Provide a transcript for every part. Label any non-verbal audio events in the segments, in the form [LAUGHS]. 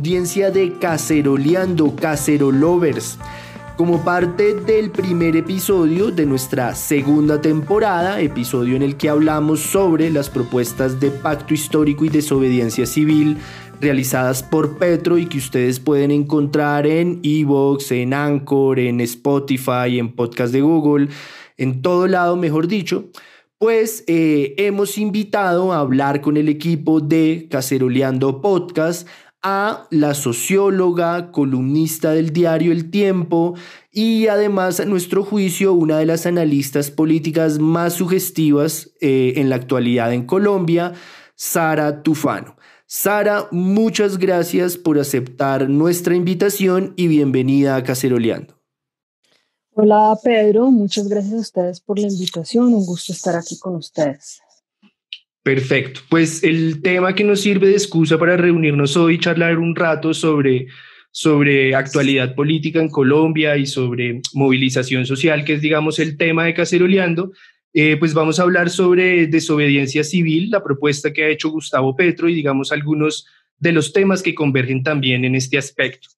Audiencia de Caceroleando, Cacerolovers. Como parte del primer episodio de nuestra segunda temporada, episodio en el que hablamos sobre las propuestas de pacto histórico y desobediencia civil realizadas por Petro y que ustedes pueden encontrar en Evox, en Anchor, en Spotify, en podcast de Google, en todo lado, mejor dicho pues eh, hemos invitado a hablar con el equipo de Caceroleando Podcast a la socióloga, columnista del diario El Tiempo y además a nuestro juicio una de las analistas políticas más sugestivas eh, en la actualidad en Colombia, Sara Tufano. Sara, muchas gracias por aceptar nuestra invitación y bienvenida a Caceroleando. Hola Pedro, muchas gracias a ustedes por la invitación, un gusto estar aquí con ustedes. Perfecto, pues el tema que nos sirve de excusa para reunirnos hoy y charlar un rato sobre, sobre actualidad política en Colombia y sobre movilización social, que es digamos el tema de Caceroleando, eh, pues vamos a hablar sobre desobediencia civil, la propuesta que ha hecho Gustavo Petro y digamos algunos de los temas que convergen también en este aspecto.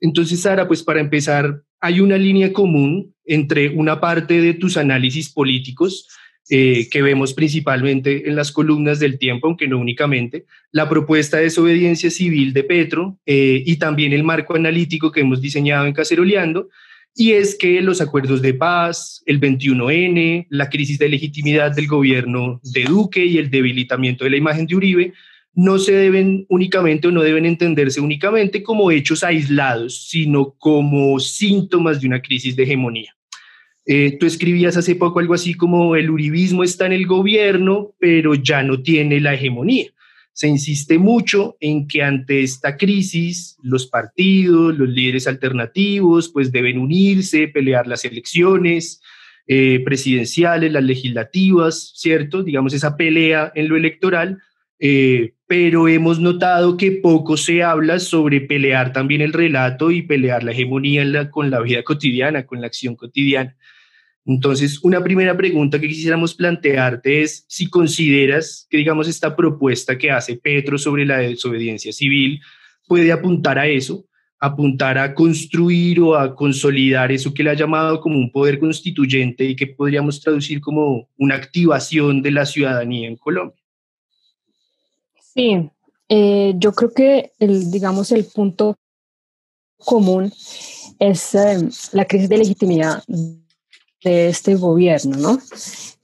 Entonces, Sara, pues para empezar, hay una línea común entre una parte de tus análisis políticos eh, que vemos principalmente en las columnas del tiempo, aunque no únicamente, la propuesta de desobediencia civil de Petro eh, y también el marco analítico que hemos diseñado en Caceroleando, y es que los acuerdos de paz, el 21N, la crisis de legitimidad del gobierno de Duque y el debilitamiento de la imagen de Uribe no se deben únicamente o no deben entenderse únicamente como hechos aislados, sino como síntomas de una crisis de hegemonía. Eh, tú escribías hace poco algo así como el uribismo está en el gobierno, pero ya no tiene la hegemonía. Se insiste mucho en que ante esta crisis los partidos, los líderes alternativos, pues deben unirse, pelear las elecciones eh, presidenciales, las legislativas, ¿cierto? Digamos esa pelea en lo electoral eh, pero hemos notado que poco se habla sobre pelear también el relato y pelear la hegemonía con la vida cotidiana, con la acción cotidiana. Entonces, una primera pregunta que quisiéramos plantearte es si consideras que, digamos, esta propuesta que hace Petro sobre la desobediencia civil puede apuntar a eso, apuntar a construir o a consolidar eso que le ha llamado como un poder constituyente y que podríamos traducir como una activación de la ciudadanía en Colombia. Sí, eh, yo creo que el, digamos, el punto común es em, la crisis de legitimidad de este gobierno, ¿no?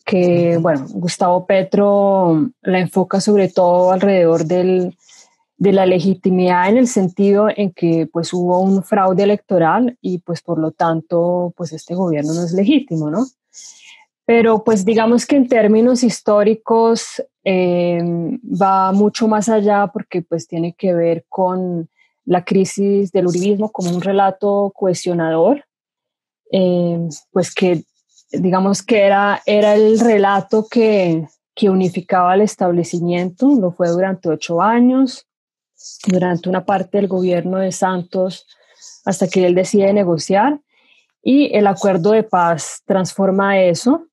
Que, bueno, Gustavo Petro la enfoca sobre todo alrededor del, de la legitimidad en el sentido en que pues hubo un fraude electoral y pues por lo tanto pues este gobierno no es legítimo, ¿no? Pero pues digamos que en términos históricos eh, va mucho más allá porque pues tiene que ver con la crisis del uribismo como un relato cohesionador, eh, pues que digamos que era, era el relato que, que unificaba el establecimiento, lo fue durante ocho años, durante una parte del gobierno de Santos hasta que él decide negociar y el acuerdo de paz transforma eso.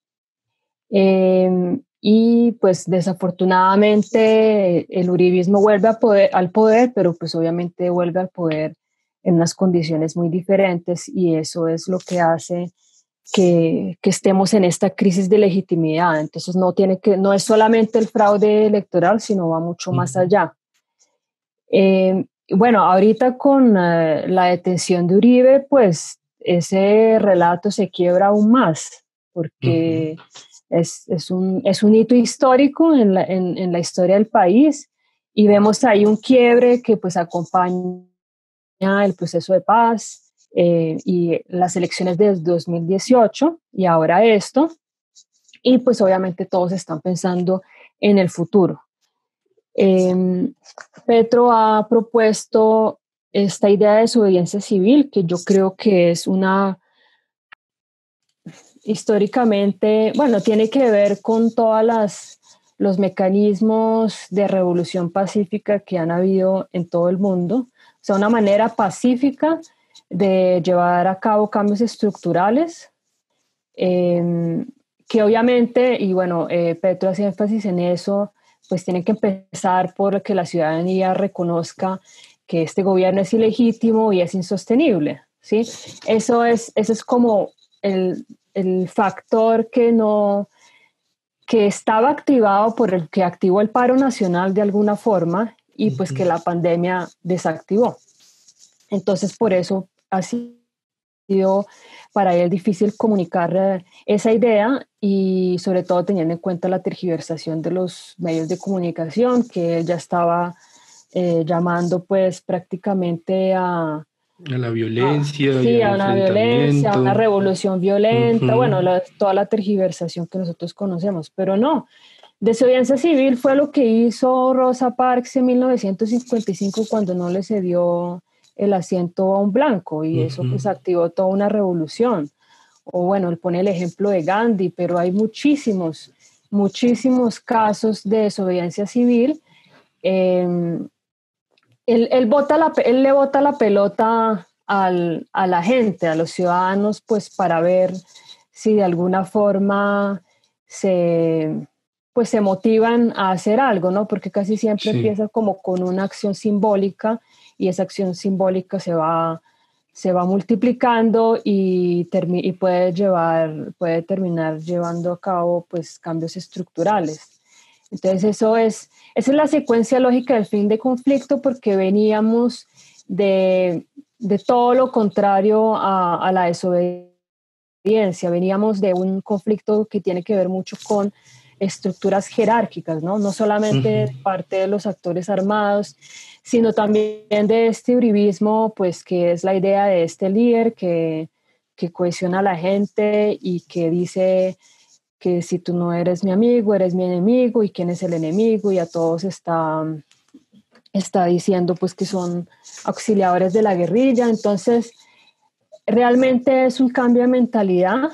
Em, y pues desafortunadamente el uribismo vuelve al poder, pero pues obviamente vuelve al poder en unas condiciones muy diferentes y eso es lo que hace que, que, estemos en esta crisis de legitimidad. Entonces no, tiene que, no es solamente el fraude electoral, sino va mucho más allá. Eh, bueno, ahorita con uh, la detención de Uribe, pues ese relato se quiebra aún más, porque... Uh -huh es, es, un, es un hito histórico en la, en, en la historia del país y vemos ahí un quiebre que pues acompaña el proceso de paz eh, y las elecciones de 2018 y ahora esto. Y pues obviamente todos están pensando en el futuro. Eh, Petro ha propuesto esta idea de desobediencia civil, que yo creo que es una históricamente, bueno, tiene que ver con todos los mecanismos de revolución pacífica que han habido en todo el mundo. O sea, una manera pacífica de llevar a cabo cambios estructurales, em, que obviamente, y bueno, eh, Petro hace énfasis en eso, pues tiene que empezar por que la ciudadanía reconozca que este gobierno es ilegítimo y es insostenible. ¿sí? Eso, es, eso es como el, el factor que no que estaba activado por el que activó el paro nacional de alguna forma y pues que la pandemia desactivó. Entonces, por eso ha sido para él difícil comunicar eh, esa idea y sobre todo teniendo en cuenta la tergiversación de los medios de comunicación, que él ya estaba eh, llamando pues prácticamente a... A la violencia. Sí, a una violencia, a una revolución violenta, bueno, toda la tergiversación que nosotros conocemos, pero no. Desobediencia civil fue lo que hizo Rosa Parks en 1955 cuando no le cedió el asiento a un blanco y eso pues activó toda una revolución. O bueno, él pone el ejemplo de Gandhi, pero hay muchísimos, muchísimos casos de desobediencia civil. Em, él, él, la, él, le bota la pelota al, a la gente, a los ciudadanos, pues para ver si de alguna forma se, pues se motivan a hacer algo, ¿no? Porque casi siempre empieza como con una acción simbólica y esa acción simbólica se va, se va multiplicando y, y puede, llevar, puede terminar llevando a cabo pues, cambios estructurales. Entonces eso es, esa es la secuencia lógica del fin de conflicto porque veníamos de, de todo lo contrario a, a la desobediencia, veníamos de un conflicto que tiene que ver mucho con estructuras jerárquicas, ¿no? No solamente parte de los actores armados, sino también de este uribismo, pues que es la idea de este líder que, que cohesiona a la gente y que dice que si tú no eres mi amigo, eres mi enemigo y quién es el enemigo y a todos está, está diciendo pues que son auxiliadores de la guerrilla. Entonces, realmente es un cambio de mentalidad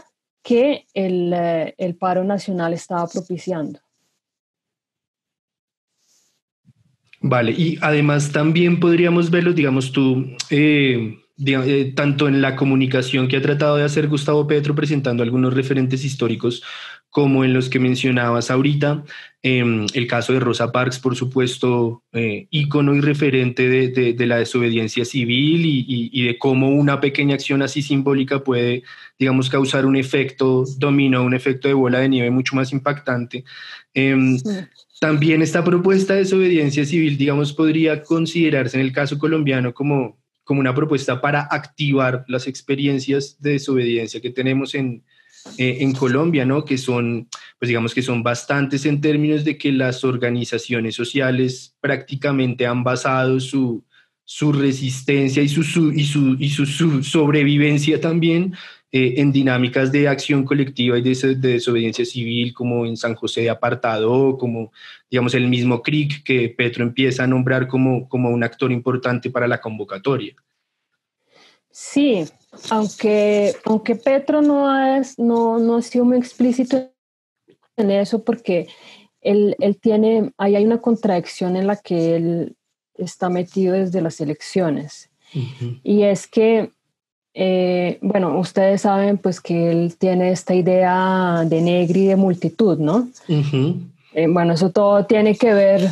que el, eh, el paro nacional estaba propiciando. Vale, y además también podríamos verlo, digamos tú, eh, eh, tanto en la comunicación que ha tratado de hacer Gustavo Petro presentando algunos referentes históricos, como en los que mencionabas ahorita, em, el caso de Rosa Parks, por supuesto, eh, ícono y referente de, de, la desobediencia civil y, y, de cómo una pequeña acción así simbólica puede, digamos, causar un efecto dominó, un efecto de bola de nieve mucho más impactante. Em, también esta propuesta de desobediencia civil, digamos, podría considerarse en el caso colombiano como, como una propuesta para activar las experiencias de desobediencia que tenemos en, eh, en Colombia, ¿no? Que son, pues digamos que son bastantes en términos de que las organizaciones sociales prácticamente han basado su, su resistencia y su, y su, y su sobrevivencia también eh, en dinámicas de acción colectiva y de, desobediencia civil, como en San José de Apartado, como digamos el mismo CRIC que Petro empieza a nombrar como, como un actor importante para la convocatoria. Sí, aunque, aunque Petro no, es, no, no ha sido muy explícito en eso porque él, él tiene, ahí hay una contradicción en la que él está metido desde las elecciones. Y es que eh, bueno, ustedes saben pues que él tiene esta idea de negri de multitud, ¿no? Eh, bueno, eso todo tiene que ver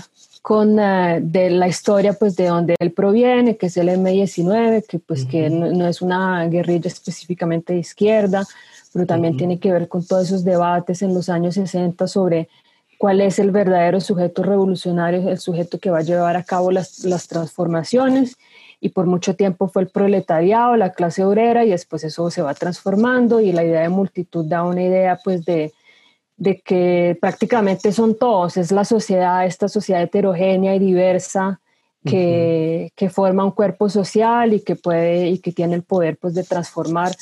con uh, de la historia pues de donde él proviene, que es el M19, que pues que no, es una guerrilla específicamente de izquierda, pero también tiene que ver con todos esos debates en los años 60 sobre cuál es el verdadero sujeto revolucionario, el sujeto que va a llevar a cabo las, las transformaciones. Y por mucho tiempo fue el proletariado, la clase obrera y después eso se va transformando y la idea de multitud da una idea pues de, de que prácticamente son todos, es la sociedad, esta sociedad heterogénea y diversa que, que, forma un cuerpo social y que puede y que tiene el poder pues de transformar.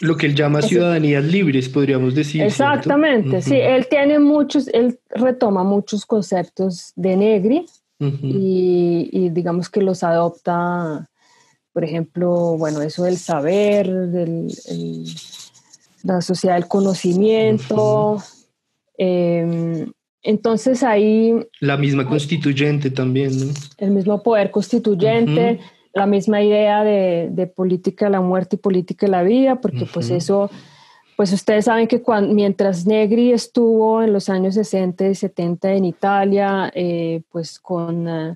Lo que él llama ciudadanías libres, podríamos decir. Exactamente, sí, él tiene muchos, él retoma muchos conceptos de Negri, y, digamos que los adopta, por ejemplo, bueno, eso del saber, del, la sociedad del conocimiento. Em, entonces ahí... La misma constituyente también, ¿no? El mismo poder constituyente, la misma idea de, de, política de la muerte y política de la vida, porque pues eso pues ustedes saben que mientras Negri estuvo en los años 60 y 70 en Italia, eh, pues con, eh,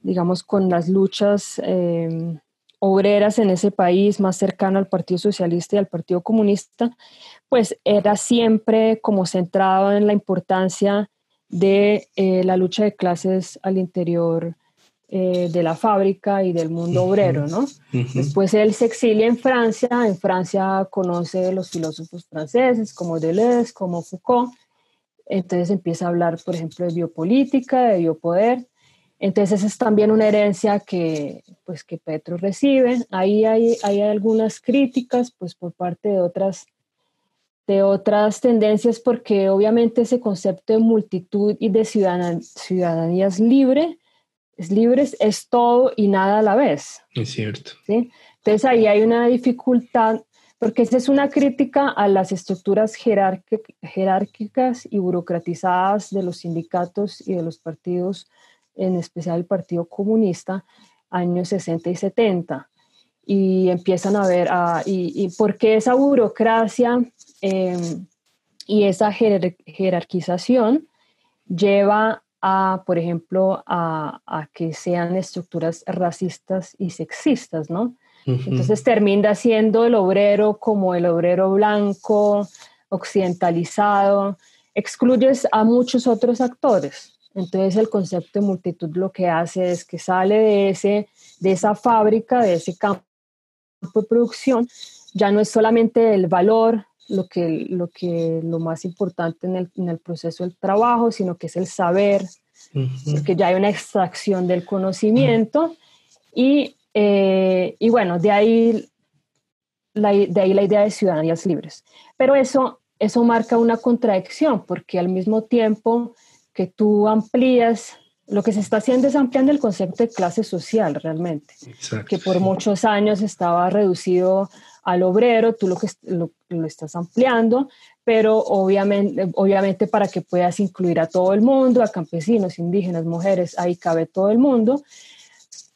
digamos, con las luchas em, obreras en ese país más cercano al Partido Socialista y al Partido Comunista, pues era siempre como centrado en la importancia de eh, la lucha de clases al interior eh, de la fábrica y del mundo obrero, ¿no? Después él se exilia en Francia, en Francia conoce a los filósofos franceses como Deleuze, como Foucault, entonces empieza a hablar, por ejemplo, de biopolítica, de biopoder, entonces es también una herencia que, pues, que Petro recibe. Ahí hay, hay algunas críticas pues, por parte de otras, de otras tendencias, porque obviamente ese concepto de multitud y de ciudadanías libre es libres es todo y nada a la vez. Es cierto. ¿sí? Entonces ahí hay una dificultad, porque esa es una crítica a las estructuras jerárquicas y burocratizadas de los sindicatos y de los partidos, en especial el Partido Comunista, años 60 y 70. Y empiezan a ver, a, y, y por qué esa burocracia em, y esa jerarquización lleva por ejemplo, a, que sean estructuras racistas y sexistas, ¿no? Entonces termina siendo el obrero como el obrero blanco, occidentalizado, excluyes a muchos otros actores. Entonces el concepto de multitud lo que hace es que sale de, ese, de esa fábrica, de ese campo de producción, ya no es solamente el valor, lo que, lo que lo más importante en el, en el proceso del trabajo, sino que es el saber, porque ya hay una extracción del conocimiento y, eh, y bueno, de ahí, la, de ahí la idea de ciudadanías libres. Pero eso, eso marca una contradicción, porque al mismo tiempo que tú amplías lo que se está haciendo es ampliando el concepto de clase social realmente, que por muchos años estaba reducido al obrero, tú lo que lo, estás ampliando, pero obviamente, obviamente para que puedas incluir a todo el mundo, a campesinos, indígenas, mujeres, ahí cabe todo el mundo,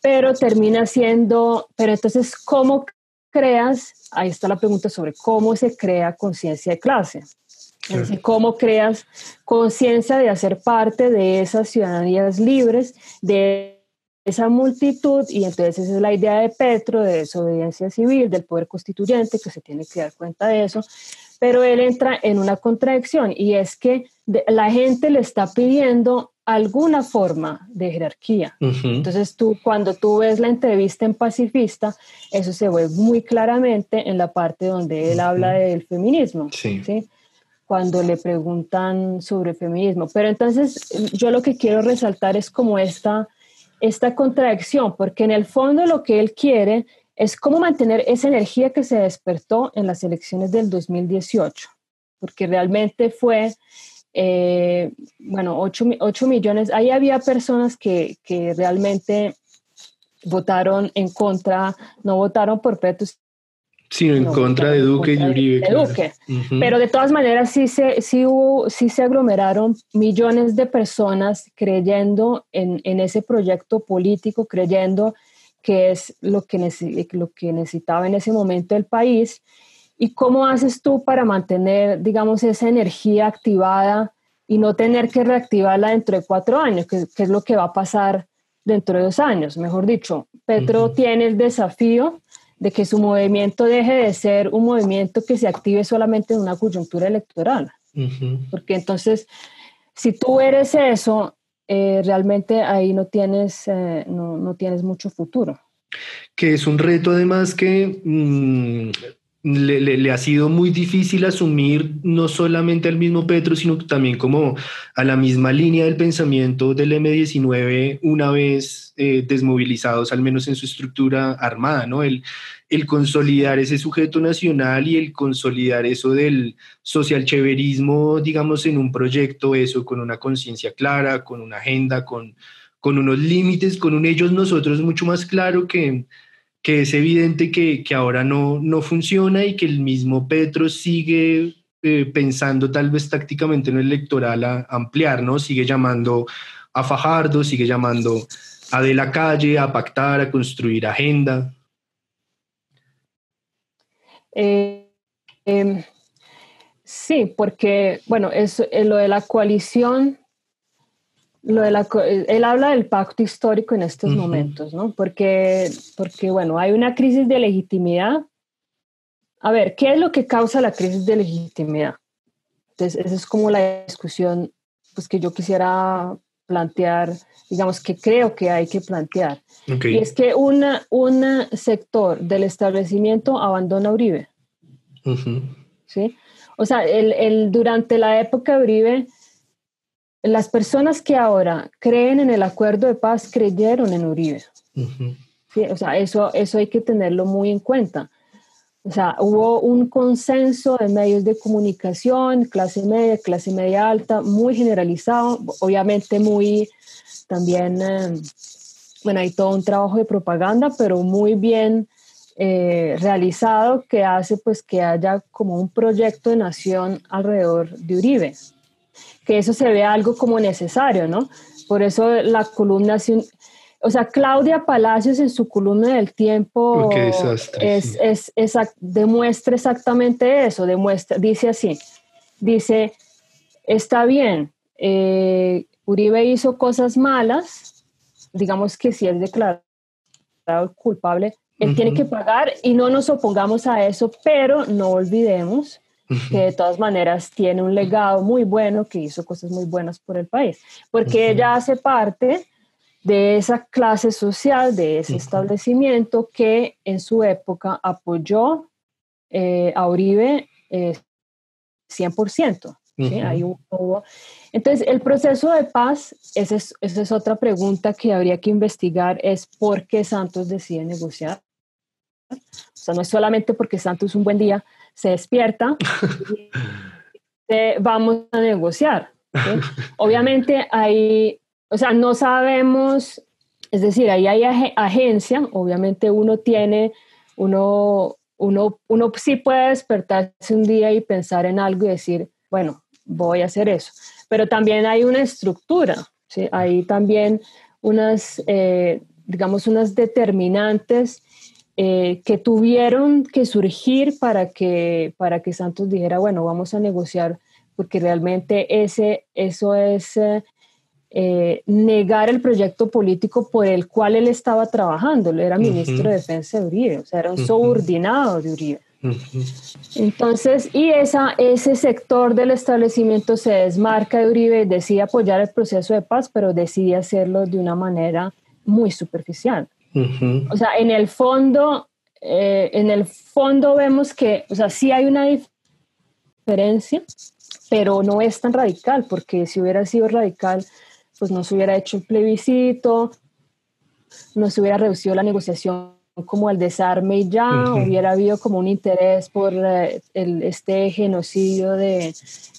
pero termina siendo, pero entonces, ¿cómo creas? Ahí está la pregunta sobre cómo se crea conciencia de clase. ¿Cómo creas conciencia de hacer parte de esas ciudadanías libres, de esa multitud y entonces esa es la idea de Petro, de desobediencia civil, del poder constituyente, que se tiene que dar cuenta de eso, pero él entra en una contradicción y es que la gente le está pidiendo alguna forma de jerarquía. Entonces tú, cuando tú ves la entrevista en Pacifista, eso se ve muy claramente en la parte donde él habla del feminismo. ¿sí? Cuando le preguntan sobre feminismo. Pero entonces yo lo que quiero resaltar es como esta esta contradicción, porque en el fondo lo que él quiere es cómo mantener esa energía que se despertó en las elecciones del 2018, porque realmente fue, eh, bueno, 8, millones, ahí había personas que, que realmente votaron en contra, no votaron por Petro, Sí, en contra de Duque y Uribe. Pero de todas maneras sí se, sí, hubo, sí se aglomeraron millones de personas creyendo en, en ese proyecto político, creyendo que es lo que, lo que necesitaba en ese momento el país. ¿Y cómo haces tú para mantener, digamos, esa energía activada y no tener que reactivarla dentro de cuatro años, que, es lo que va a pasar dentro de dos años? Mejor dicho, Petro tiene el desafío de que su movimiento deje de ser un movimiento que se active solamente en una coyuntura electoral. Porque entonces, si tú eres eso, eh, realmente ahí no tienes, eh, no, no, tienes mucho futuro. Que es un reto además que mm, le, ha sido muy difícil asumir no solamente al mismo Petro, sino también como a la misma línea del pensamiento del M19 una vez eh, desmovilizados, al menos en su estructura armada, ¿no? El, consolidar ese sujeto nacional y el consolidar eso del socialcheverismo, digamos, en un proyecto, eso, con una conciencia clara, con una agenda, con, con unos límites, con un ellos nosotros mucho más claro que que es evidente que, que, ahora no, no funciona y que el mismo Petro sigue eh, pensando tal vez tácticamente en el electoral a, ampliar, ¿no? Sigue llamando a Fajardo, sigue llamando a De la Calle a pactar, a construir agenda. Eh, em, sí, porque, bueno, es, eh, lo de la coalición lo de la, él habla del pacto histórico en estos momentos, ¿no? Porque, porque, bueno, hay una crisis de legitimidad. A ver, ¿qué es lo que causa la crisis de legitimidad? Entonces, esa es como la discusión pues, que yo quisiera plantear, digamos, que creo que hay que plantear. Y es que una, un sector del establecimiento abandona Uribe. ¿Sí? O sea, el, el, durante la época de Uribe, las personas que ahora creen en el acuerdo de paz creyeron en Uribe. ¿Sí? O sea, eso, eso hay que tenerlo muy en cuenta. O sea, hubo un consenso de medios de comunicación, clase media, clase media alta, muy generalizado, obviamente muy también, eh, bueno, hay todo un trabajo de propaganda, pero muy bien eh, realizado que hace pues que haya como un proyecto de nación alrededor de Uribe, que eso se ve algo como necesario, ¿no? Por eso la columna o sea, Claudia Palacios en su columna del tiempo es, demuestra exactamente eso, demuestra, dice así, dice, está bien, eh, Uribe hizo cosas malas, digamos que si es declarado culpable, él tiene que pagar y no nos opongamos a eso, pero no olvidemos que de todas maneras tiene un legado muy bueno, que hizo cosas muy buenas por el país, porque ella hace parte de esa clase social, de ese establecimiento que en su época apoyó eh, a Uribe 100%. Eh, entonces, el proceso de paz, esa es, esa es otra pregunta que habría que investigar, es por qué Santos decide negociar. O sea, no es solamente porque Santos un buen día se despierta y vamos a negociar. [LAUGHS] Obviamente hay o sea, no sabemos, es decir, ahí hay agencia, obviamente uno tiene, uno, uno, uno sí puede despertarse un día y pensar en algo y decir, bueno, voy a hacer eso, pero también hay una estructura, ¿sí? hay también unas, eh, digamos, unas determinantes eh, que tuvieron que surgir para que, para que Santos dijera, bueno, vamos a negociar, porque realmente ese, eso es eh, eh, negar el proyecto político por el cual él estaba trabajando. Él era ministro de Defensa de Uribe, o sea, era un subordinado de Uribe. Entonces, y esa, ese sector del establecimiento se desmarca de Uribe, decide apoyar el proceso de paz, pero decide hacerlo de una manera muy superficial. O sea, en el fondo, eh, en el fondo vemos que, o sea, sí hay una diferencia, pero no es tan radical, porque si hubiera sido radical, pues no se hubiera hecho el plebiscito, no se hubiera reducido la negociación como el desarme y ya, hubiera habido como un interés por eh, el, este genocidio de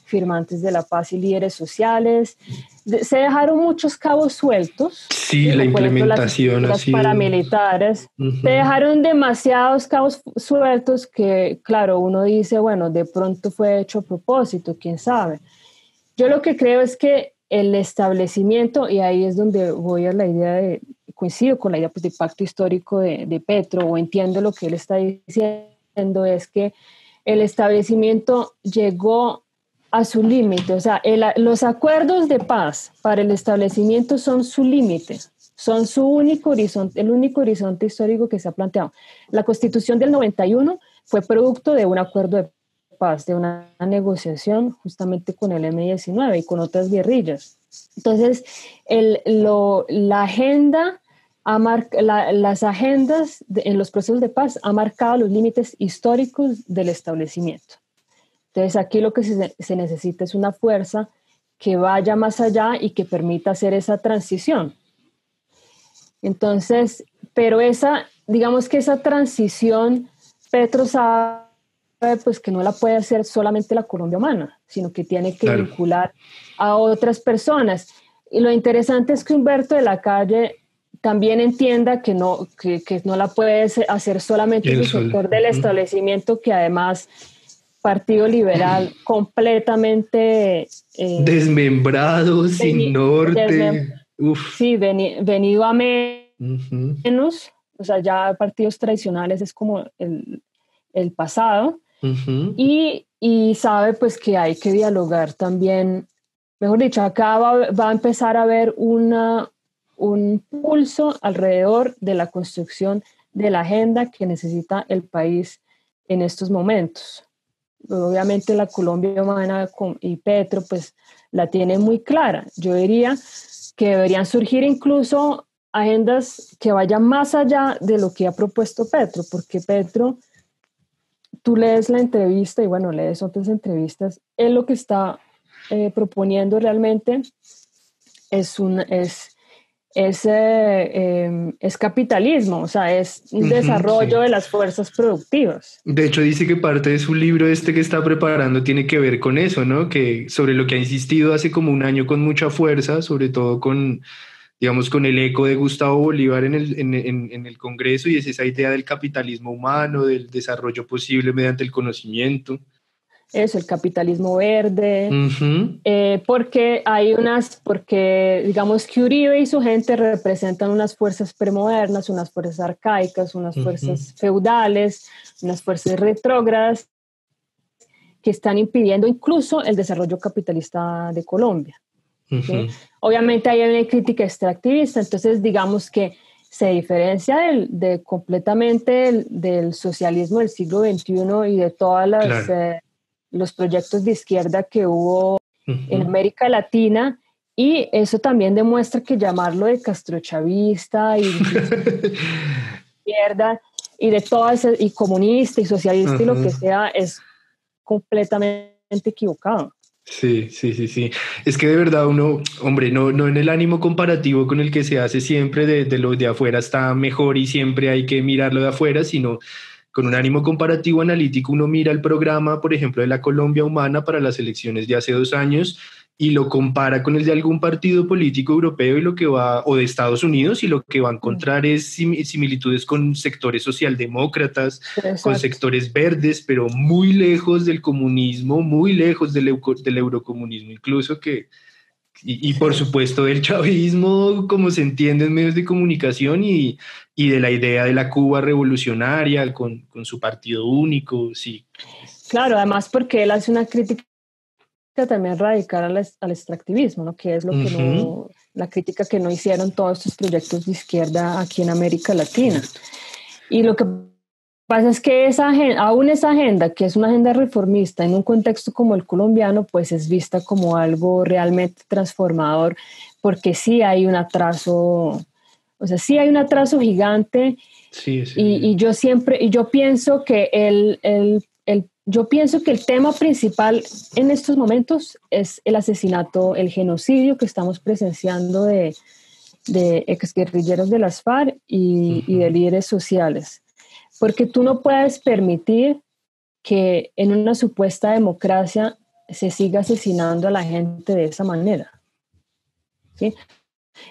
firmantes de la paz y líderes sociales. se dejaron muchos cabos sueltos. Sí, la implementación las, paramilitares. Se dejaron demasiados cabos sueltos que, claro, uno dice, bueno, de pronto fue hecho a propósito, quién sabe. Yo lo que creo es que el establecimiento, y ahí es donde voy a la idea de, coincido con la idea pues, de pacto histórico de, Petro, o entiendo lo que él está diciendo, es que el establecimiento llegó a su límite, o sea, los acuerdos de paz para el establecimiento son su límite, son su único horizonte, el único horizonte histórico que se ha planteado. La constitución del 91 fue producto de un acuerdo de paz, de una negociación justamente con el M-19 y con otras guerrillas. Entonces, el, lo, la agenda, las agendas en los procesos de paz han marcado los límites históricos del establecimiento. Entonces, aquí lo que se, se necesita es una fuerza que vaya más allá y que permita hacer esa transición. Entonces, pero esa, digamos que esa transición, Petro sabe pues que no la puede hacer solamente la Colombia humana, sino que tiene que vincular a otras personas. Y lo interesante es que Humberto de la Calle también entienda que no, que, que no la puede hacer solamente el, sector del establecimiento, que además Partido Liberal [CLEARS THROAT] completamente... Eh, Desmembrado, sin norte. Sí, venido a menos, o sea, ya partidos tradicionales es como el, el pasado y, y, sabe pues que hay que dialogar también mejor dicho, acá va, a empezar a haber una, un pulso alrededor de la construcción de la agenda que necesita el país en estos momentos. Obviamente la Colombia Humana y Petro pues la tiene muy clara. Yo diría que deberían surgir incluso agendas que vayan más allá de lo que ha propuesto Petro, porque Petro, tú lees la entrevista y bueno, lees otras entrevistas, él lo que está eh, proponiendo realmente es un, es, es, eh, em, es capitalismo, o sea, es un desarrollo de las fuerzas productivas. De hecho, dice que parte de su libro este que está preparando tiene que ver con eso, ¿no? Que sobre lo que ha insistido hace como un año con mucha fuerza, sobre todo con, digamos, con el eco de Gustavo Bolívar en el, en, en el Congreso, y es esa idea del capitalismo humano, del desarrollo posible mediante el conocimiento. Eso, el capitalismo verde, eh, porque hay unas, porque digamos que Uribe y su gente representan unas fuerzas premodernas, unas fuerzas arcaicas, unas fuerzas feudales, unas fuerzas retrógradas que están impidiendo incluso el desarrollo capitalista de Colombia. Obviamente hay una crítica extractivista, entonces digamos que se diferencia del, de completamente del, socialismo del siglo XXI y de todas las... Eh, los proyectos de izquierda que hubo en América Latina y eso también demuestra que llamarlo de castrochavista y [LAUGHS] izquierda y de todas y comunista y socialista y lo que sea es completamente equivocado. Sí, sí, sí, sí. Es que de verdad uno, hombre, no, no en el ánimo comparativo con el que se hace siempre de, de lo de afuera está mejor y siempre hay que mirarlo de afuera, sino con un ánimo comparativo analítico, uno mira el programa, por ejemplo, de la Colombia Humana para las elecciones de hace dos años y lo compara con el de algún partido político europeo y lo que va, o de Estados Unidos, y lo que va a encontrar es similitudes con sectores socialdemócratas, con sectores verdes, pero muy lejos del comunismo, muy lejos del, del eurocomunismo, incluso que, y, por supuesto del chavismo, como se entiende en medios de comunicación, y, y de la idea de la Cuba revolucionaria con, con, su partido único, sí. Claro, además porque él hace una crítica también radical al, al extractivismo, ¿no? que es lo que no, la crítica que no hicieron todos estos proyectos de izquierda aquí en América Latina. Y lo que pasa es que esa, aún esa agenda, que es una agenda reformista en un contexto como el colombiano, pues es vista como algo realmente transformador, porque sí hay un atraso, o sea, sí hay un atraso gigante. Sí, sí. Y, y, yo siempre, y yo pienso que el, el, el, yo pienso que el tema principal en estos momentos es el asesinato, el genocidio que estamos presenciando de, de exguerrilleros de las FARC y, y de líderes sociales porque tú no puedes permitir que en una supuesta democracia se siga asesinando a la gente de esa manera. ¿sí?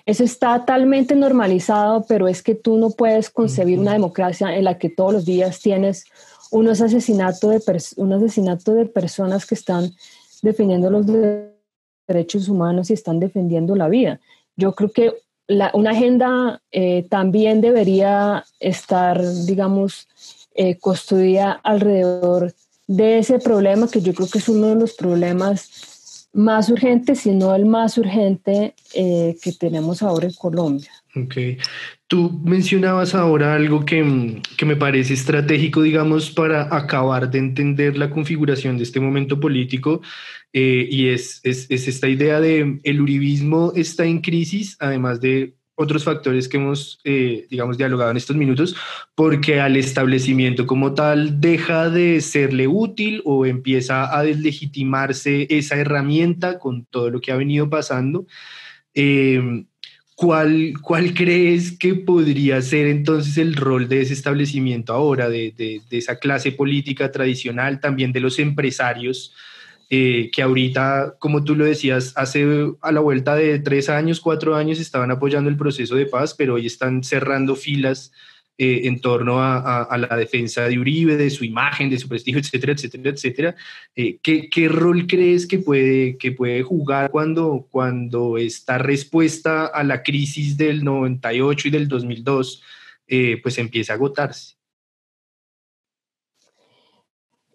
Eso está totalmente normalizado, pero es que tú no puedes concebir una democracia en la que todos los días tienes unos asesinatos de, un asesinato de personas que están defendiendo los derechos humanos y están defendiendo la vida. Yo creo que una agenda eh, también debería estar, digamos, eh, construida alrededor de ese problema, que yo creo que es uno de los problemas más urgentes, si no el más urgente eh, que tenemos ahora en Colombia. Ok. Tú mencionabas ahora algo que, que, me parece estratégico, digamos, para acabar de entender la configuración de este momento político, eh, y es, es, es, esta idea de el uribismo está en crisis, además de otros factores que hemos, eh, digamos, dialogado en estos minutos, porque al establecimiento como tal deja de serle útil o empieza a deslegitimarse esa herramienta con todo lo que ha venido pasando. Eh, ¿Cuál, ¿Cuál crees que podría ser entonces el rol de ese establecimiento ahora, de, de, esa clase política tradicional, también de los empresarios? Eh, que ahorita, como tú lo decías, hace a la vuelta de tres años, cuatro años estaban apoyando el proceso de paz, pero hoy están cerrando filas eh, en torno a, la defensa de Uribe, de su imagen, de su prestigio, etcétera, etcétera, etcétera. Eh, ¿qué, ¿qué, rol crees que puede, que puede jugar cuando, cuando esta respuesta a la crisis del 98 y del 2002 pues empieza a agotarse?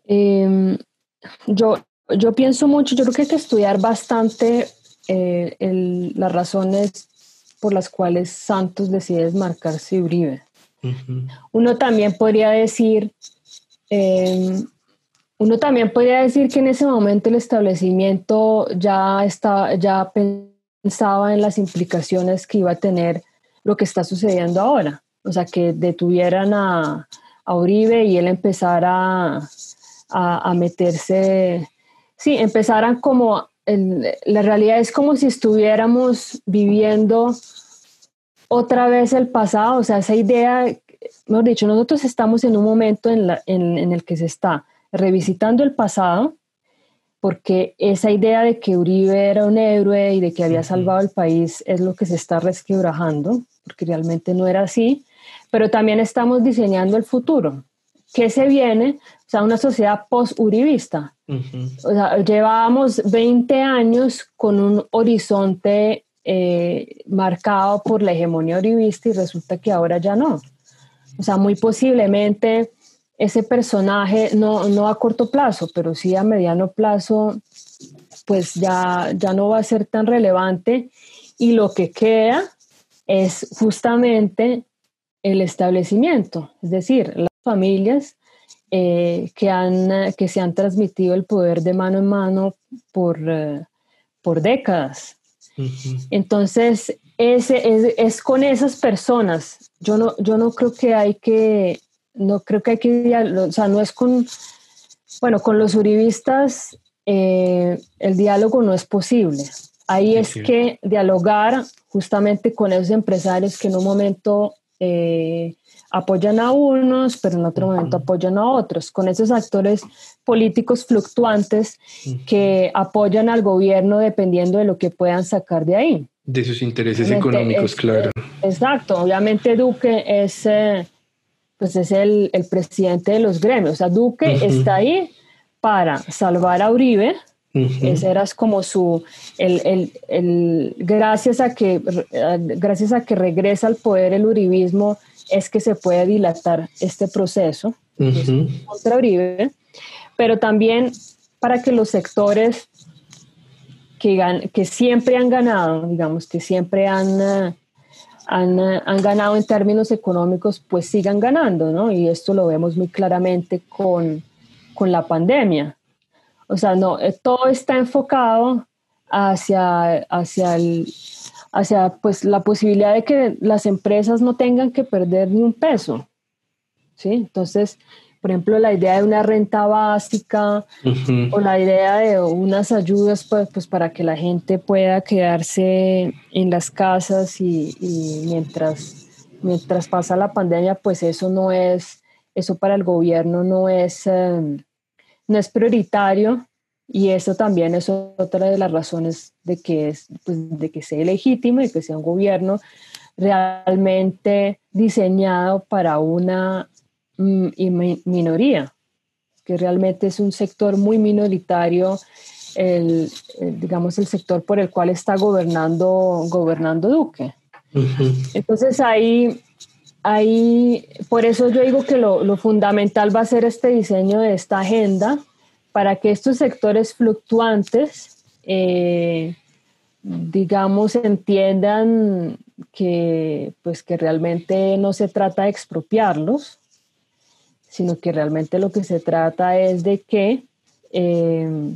Em, yo, yo pienso mucho, yo creo que hay que estudiar bastante eh, las razones por las cuales Santos decide desmarcarse de Uribe. Uno también podría decir, em, uno también podría decir que en ese momento el establecimiento ya, está, ya pensaba en las implicaciones que iba a tener lo que está sucediendo ahora. O sea, que detuvieran a, a Uribe y él empezara a meterse, sí, empezaran como, la realidad es como si estuviéramos viviendo otra vez el pasado, o sea, esa idea, mejor dicho, nosotros estamos en un momento en, la, en, en el que se está revisitando el pasado, porque esa idea de que Uribe era un héroe y de que había salvado el país es lo que se está resquebrajando, porque realmente no era así, pero también estamos diseñando el futuro. ¿Qué se viene? O sea, una sociedad post-uribista. O sea, llevábamos 20 años con un horizonte eh, marcado por la hegemonía uribista y resulta que ahora ya no. O sea, muy posiblemente ese personaje, no, no a corto plazo, pero sí a mediano plazo, pues ya, ya no va a ser tan relevante y lo que queda es justamente el establecimiento, es decir, las familias eh, que, han, que se han transmitido el poder de mano en mano por, eh, por décadas. Entonces, ese, es, con esas personas. Yo no, yo no creo que hay que, no creo que hay que, o sea, no es con, bueno, con los uribistas eh, el diálogo no es posible. Ahí es que dialogar justamente con esos empresarios que en un momento eh, apoyan a unos, pero en otro momento apoyan a otros, con esos actores políticos fluctuantes que apoyan al gobierno dependiendo de lo que puedan sacar de ahí. De sus intereses económicos, claro. Exacto, obviamente Duque es, eh, pues es el, el, presidente de los gremios, o sea, Duque está ahí para salvar a Uribe, ese era como su, el, el, el, gracias, a que, gracias a que regresa al poder el uribismo, es que se puede dilatar este proceso contra Uribe, pero también para que los sectores que, que siempre han ganado, digamos, que siempre han, han, han, ganado en términos económicos, pues sigan ganando, ¿no? Y esto lo vemos muy claramente con, con la pandemia. O sea, no, eh, todo está enfocado hacia, hacia, el, hacia pues, la posibilidad de que las empresas no tengan que perder ni un peso. ¿sí? Entonces, por ejemplo, la idea de una renta básica o la idea de unas ayudas pues, pues, para que la gente pueda quedarse en las casas y, mientras, mientras pasa la pandemia, pues eso no es, eso para el gobierno no es... Eh, no es prioritario y eso también es otra de las razones de que, es, pues, de que sea legítimo y que sea un gobierno realmente diseñado para una mm, minoría, que realmente es un sector muy minoritario, el, digamos, el sector por el cual está gobernando, gobernando Duque. Entonces ahí ahí, por eso yo digo que lo, fundamental va a ser este diseño de esta agenda para que estos sectores fluctuantes, eh, digamos, entiendan que, pues, que realmente no se trata de expropiarlos, sino que realmente lo que se trata es de que eh,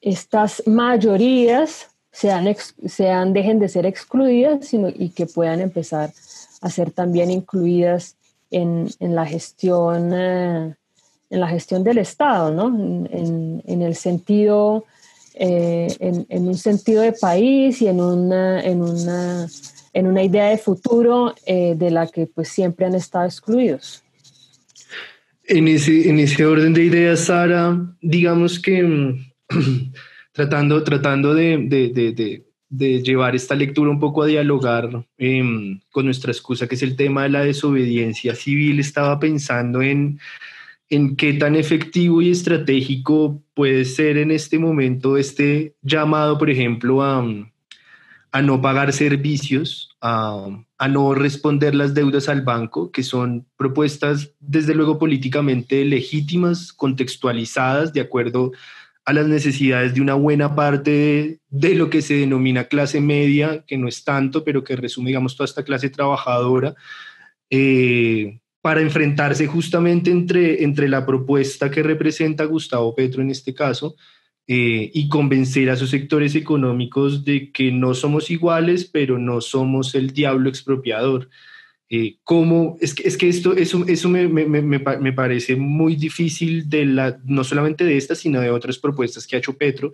estas mayorías sean, sean, dejen de ser excluidas sino, y que puedan empezar a ser también incluidas en, en la gestión eh, en la gestión del Estado, ¿no? En, el sentido, eh, en, un sentido de país y en una, en una, en una idea de futuro eh, de la que pues siempre han estado excluidos. En ese, en ese orden de ideas, Sara, digamos que mm, [CLEARS THROAT] tratando, tratando de, de, de de llevar esta lectura un poco a dialogar em, con nuestra excusa, que es el tema de la desobediencia civil, estaba pensando en, en qué tan efectivo y estratégico puede ser en este momento este llamado, por ejemplo, a, a no pagar servicios, a, a, no responder las deudas al banco, que son propuestas desde luego políticamente legítimas, contextualizadas de acuerdo a las necesidades de una buena parte de, lo que se denomina clase media, que no es tanto, pero que resume, digamos, toda esta clase trabajadora, eh, para enfrentarse justamente entre, entre la propuesta que representa Gustavo Petro en este caso eh, y convencer a sus sectores económicos de que no somos iguales, pero no somos el diablo expropiador. Eh, es, que, es que esto, eso, eso me, me, me, me, parece muy difícil, de la, no solamente de esta, sino de otras propuestas que ha hecho Petro,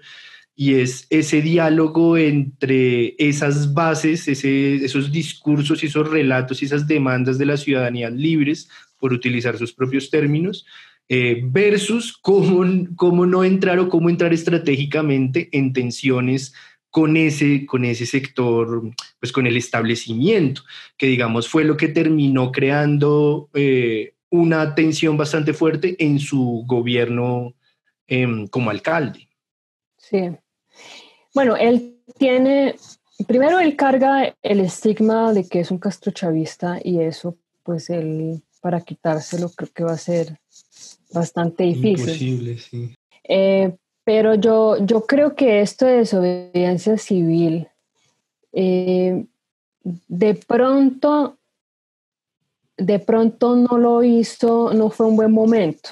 y es ese diálogo entre esas bases, esos discursos y esos relatos y esas demandas de la ciudadanía libres, por utilizar sus propios términos, eh, versus cómo, cómo no entrar o cómo entrar estratégicamente en tensiones con ese, con ese sector, pues con el establecimiento, que digamos fue lo que terminó creando eh, una tensión bastante fuerte en su gobierno em, como alcalde. Sí. Bueno, él tiene, primero él carga el estigma de que es un castrochavista y eso, pues él, para quitárselo, creo que va a ser bastante difícil. Imposible, sí. Eh, pero yo, yo creo que esto de desobediencia civil, eh, de pronto, de pronto no lo hizo, no fue un buen momento,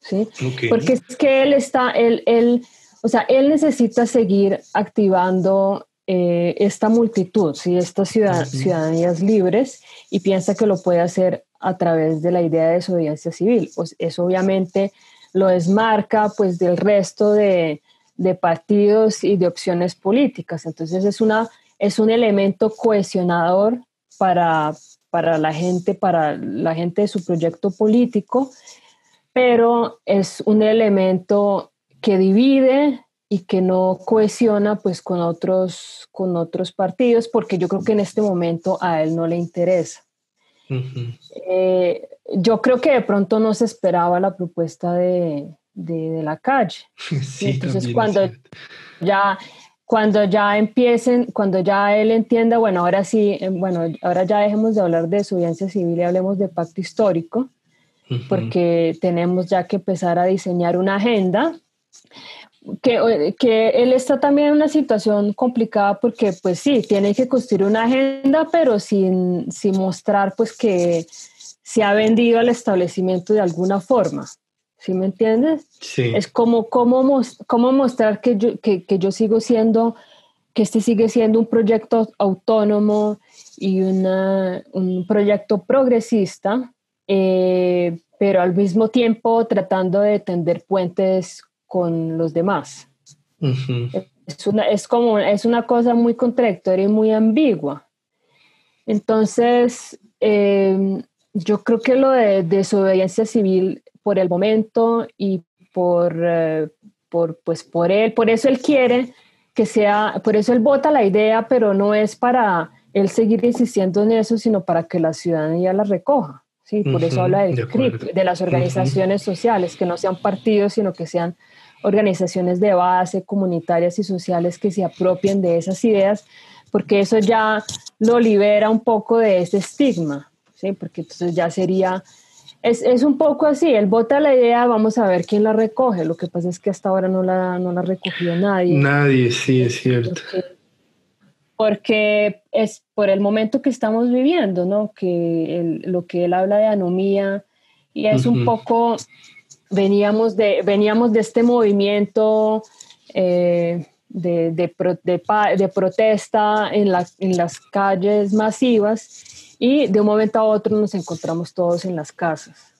¿sí? Porque es que él está, él, él o sea, él necesita seguir activando eh, esta multitud, ¿sí? estas ciudadanías libres y piensa que lo puede hacer a través de la idea de desobediencia civil. Pues eso obviamente lo desmarca pues del resto de, de, partidos y de opciones políticas. Entonces es, una, es un elemento cohesionador para, para la gente, para la gente de su proyecto político, pero es un elemento que divide y que no cohesiona pues con otros, con otros partidos, porque yo creo que en este momento a él no le interesa. Eh, yo creo que de pronto no se esperaba la propuesta de, de, la calle. [LAUGHS] Entonces cuando ya, cuando ya empiecen, cuando ya él entienda, bueno, ahora sí, eh, bueno, ahora ya dejemos de hablar de desobediencia civil y hablemos de pacto histórico, porque tenemos ya que empezar a diseñar una agenda que, que, él está también en una situación complicada porque pues sí, tiene que construir una agenda, pero sin, sin mostrar pues que se ha vendido al establecimiento de alguna forma. ¿Sí me entiendes? Sí. Es como cómo, cómo mostrar que yo, que, que yo sigo siendo, que este sigue siendo un proyecto autónomo y una, un proyecto progresista, eh, pero al mismo tiempo tratando de tender puentes con los demás. es, una, es, como, es una cosa muy contradictoria y muy ambigua. Entonces, em, yo creo que lo de desobediencia civil por el momento y por, eh, por, pues por él, por eso él quiere que sea, por eso él vota la idea, pero no es para él seguir insistiendo en eso, sino para que la ciudadanía la recoja. ¿sí? Por eso habla del de de las organizaciones sociales, que no sean partidos, sino que sean organizaciones de base, comunitarias y sociales que se apropien de esas ideas, porque eso ya lo libera un poco de ese estigma, ¿sí? porque entonces ya sería, es, es un poco así, él vota la idea, vamos a ver quién la recoge, lo que pasa es que hasta ahora no la, no la ha recogido nadie. Nadie, sí, es cierto. Porque, es por el momento que estamos viviendo, ¿no? Que lo que él habla de anomía, y es un poco veníamos de, veníamos de este movimiento eh, de, de, de, protesta en, la, en las calles masivas y de un momento a otro nos encontramos todos en las casas.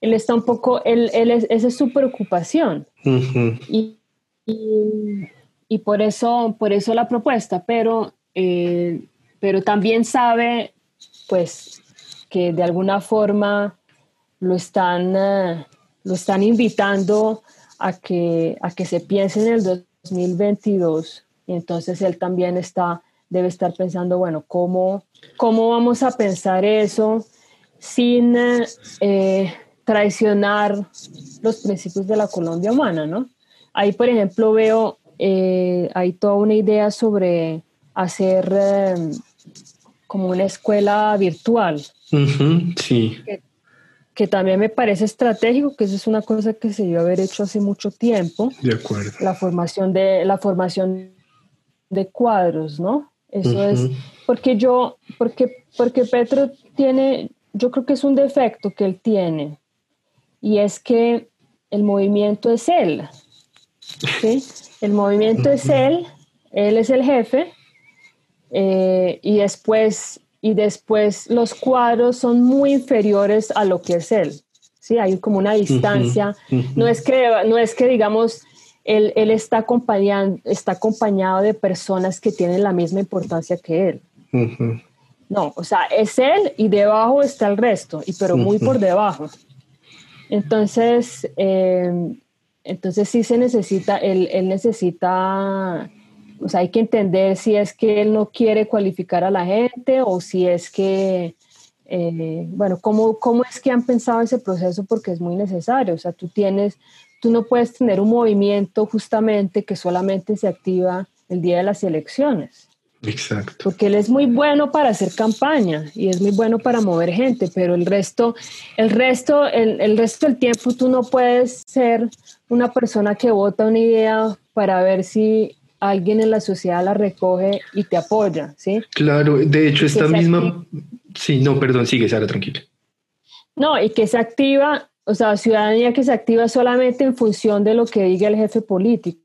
Él está un poco, él, él es, esa es su preocupación. y, y, por, eso, por eso la propuesta, pero, eh, pero también sabe pues que de alguna forma lo están... Eh, lo están invitando a que, a que se piense en el 2022 y entonces él también está, debe estar pensando, bueno, ¿cómo, cómo vamos a pensar eso sin eh, traicionar los principios de la Colombia humana, ¿no? Ahí, por ejemplo, veo, eh, hay toda una idea sobre hacer em, como una escuela virtual. sí que también me parece estratégico, que eso es una cosa que se debió haber hecho hace mucho tiempo. De acuerdo. La formación de, la formación de cuadros, ¿no? Eso es porque yo, porque, porque Petro tiene, yo creo que es un defecto que él tiene, y es que el movimiento es él. ¿sí? El movimiento es él, él es el jefe, eh, y después y después los cuadros son muy inferiores a lo que es él. ¿sí? Hay como una distancia. No, es que, no es que, digamos, él, él está, acompañando, está acompañado de personas que tienen la misma importancia que él. No, o sea, es él y debajo está el resto, y pero muy por debajo. Entonces, eh, entonces sí se necesita, él, él necesita o sea, hay que entender si es que él no quiere cualificar a la gente o si es que, eh, bueno, ¿cómo, ¿cómo es que han pensado ese proceso? Porque es muy necesario. O sea, tú tienes, tú no puedes tener un movimiento justamente que solamente se activa el día de las elecciones. Exacto. Porque él es muy bueno para hacer campaña y es muy bueno para mover gente, pero el resto, el resto, el, el resto del tiempo tú no puedes ser una persona que vota una idea para ver si alguien en la sociedad la recoge y te apoya, ¿sí? Claro, de hecho esta misma... Sí, no, perdón, sigue, Sara, tranquila. No, y que se activa, o sea, ciudadanía que se activa solamente en función de lo que diga el jefe político.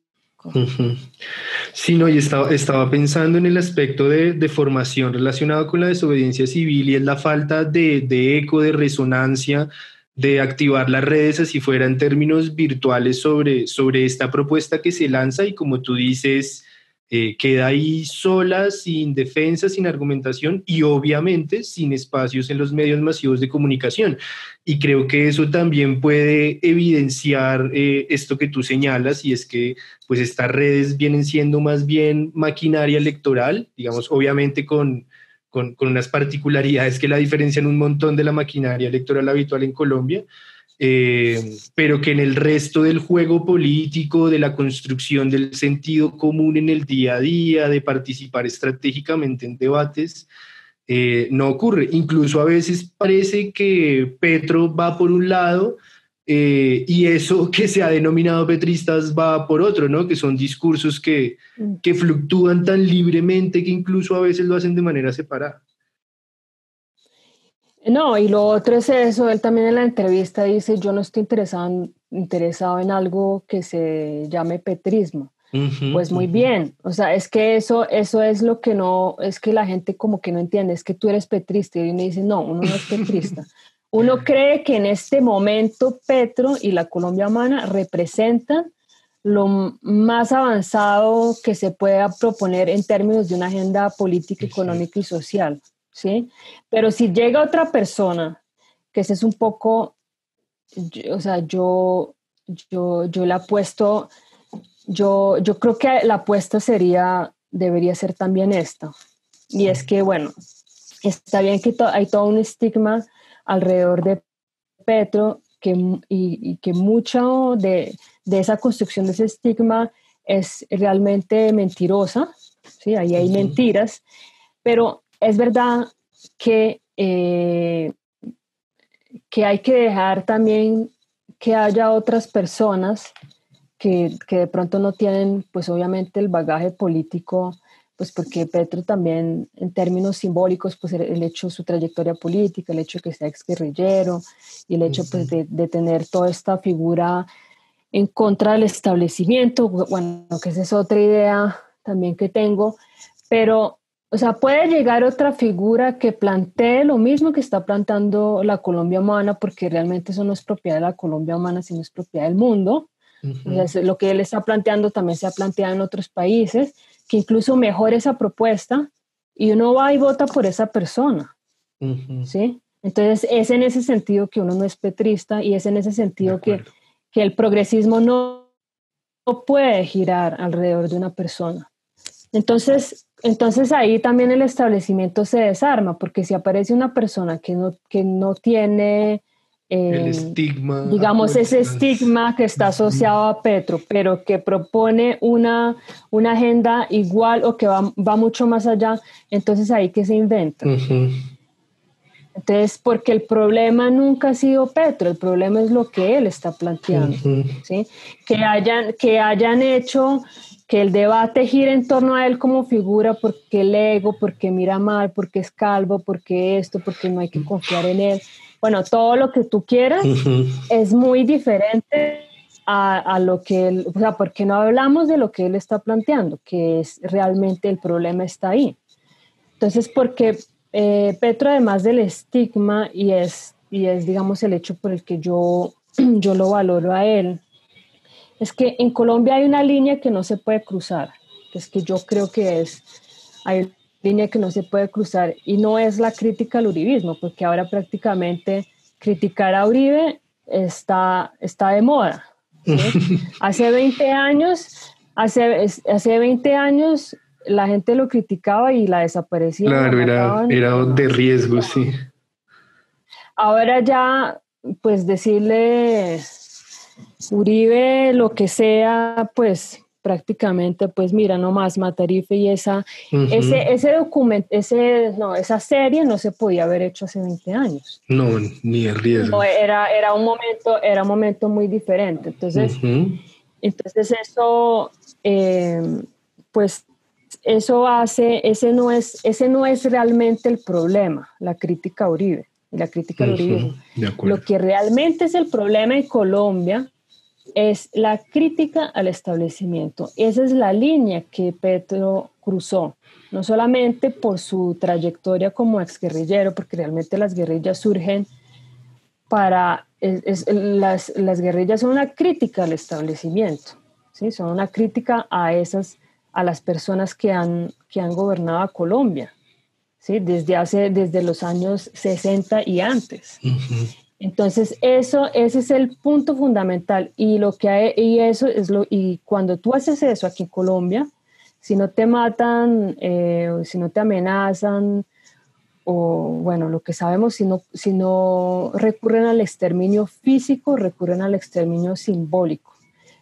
Sí, no, y estaba, estaba pensando en el aspecto de, de, formación relacionado con la desobediencia civil y es la falta de, de eco, de resonancia de activar las redes así fuera en términos virtuales sobre, sobre esta propuesta que se lanza y como tú dices, eh, queda ahí sola, sin defensa, sin argumentación y obviamente sin espacios en los medios masivos de comunicación. Y creo que eso también puede evidenciar eh, esto que tú señalas y es que pues estas redes vienen siendo más bien maquinaria electoral, digamos, obviamente con con, unas particularidades que la diferencian un montón de la maquinaria electoral habitual en Colombia, eh, pero que en el resto del juego político, de la construcción del sentido común en el día a día, de participar estratégicamente en debates, eh, no ocurre. Incluso a veces parece que Petro va por un lado eh, y eso [LAUGHS] que se ha denominado petristas va por otro, ¿no? Que son discursos que, mm. que fluctúan tan libremente que incluso a veces lo hacen de manera separada. No, y lo otro es eso, él también en la entrevista dice, yo no estoy interesado, interesado en algo que se llame petrismo. pues muy bien, o sea, es que eso, eso es lo que no, es que la gente como que no entiende, es que tú eres petrista y uno dice, no, uno no es petrista. [LAUGHS] Uno cree que en este momento Petro y la Colombia Humana representan lo más avanzado que se pueda proponer en términos de una agenda política, económica y social, ¿sí? Pero si llega otra persona, que ese es un poco, o sea, yo, yo, yo la apuesto, yo, yo creo que la apuesta sería, debería ser también esta, y es que, bueno, está bien que hay todo un estigma alrededor de Petro que, y, que mucho de, esa construcción de ese estigma es realmente mentirosa, ¿sí? ahí hay mentiras, pero es verdad que, eh, que hay que dejar también que haya otras personas que, que, de pronto no tienen, pues obviamente, el bagaje político pues porque Petro también en términos simbólicos, pues el, hecho de su trayectoria política, el hecho de que sea ex guerrillero y el hecho pues de, de, tener toda esta figura en contra del establecimiento, bueno, que esa es otra idea también que tengo, pero, o sea, puede llegar otra figura que plantee lo mismo que está plantando la Colombia humana, porque realmente eso no es propiedad de la Colombia humana, sino es propiedad del mundo. lo que él está planteando también se ha planteado en otros países que incluso mejore esa propuesta y uno va y vota por esa persona. ¿sí? Entonces es en ese sentido que uno no es petrista y es en ese sentido que, que el progresismo no, no, puede girar alrededor de una persona. Entonces, entonces ahí también el establecimiento se desarma, porque si aparece una persona que no, que no tiene el estigma. Digamos, ese estigma que está asociado a Petro, pero que propone una, una agenda igual o que va, va mucho más allá, entonces ahí que se inventa. Entonces, porque el problema nunca ha sido Petro, el problema es lo que él está planteando, ¿sí? Que hayan, que hayan hecho que el debate gire en torno a él como figura porque el ego, porque mira mal, porque es calvo, porque esto, porque no hay que confiar en él. Bueno, todo lo que tú quieras es muy diferente a, a, lo que él, o sea, porque no hablamos de lo que él está planteando, que es realmente el problema está ahí. Entonces, porque eh, Petro, además del estigma, y es, y es, digamos, el hecho por el que yo, [CLEARS THROAT] yo lo valoro a él, es que en Colombia hay una línea que no se puede cruzar, que es que yo creo que es, hay línea que no se puede cruzar, y no es la crítica al uribismo, porque ahora prácticamente criticar a Uribe está, está de moda. [LAUGHS] hace 20 años, hace, hace 20 años la gente lo criticaba y la desaparecía. Claro, era, era de riesgo, sí. Ahora ya, pues decirle Uribe lo que sea, pues prácticamente, pues mira, nomás Matarife y esa, ese, ese documento, ese, no, esa serie no se podía haber hecho hace 20 años. No, ni el riesgo. era, era un momento, era un momento muy diferente. Entonces, entonces eso, eh, pues eso hace, ese no, es, ese no es realmente el problema, la crítica a Uribe, la crítica al Uribe. Lo que realmente es el problema en Colombia es la crítica al establecimiento. Esa es la línea que Petro cruzó, no solamente por su trayectoria como exguerrillero, porque realmente las guerrillas surgen para, las, las guerrillas son una crítica al establecimiento, ¿sí? son una crítica a esas a las personas que han, que han gobernado a Colombia, ¿sí? desde, hace, desde los años 60 y antes. Entonces, eso, ese es el punto fundamental. Y, lo que hay, y, eso es lo, y cuando tú haces eso aquí en Colombia, si no te matan, eh, si no te amenazan, o bueno, lo que sabemos, si no, si no recurren al exterminio físico, recurren al exterminio simbólico.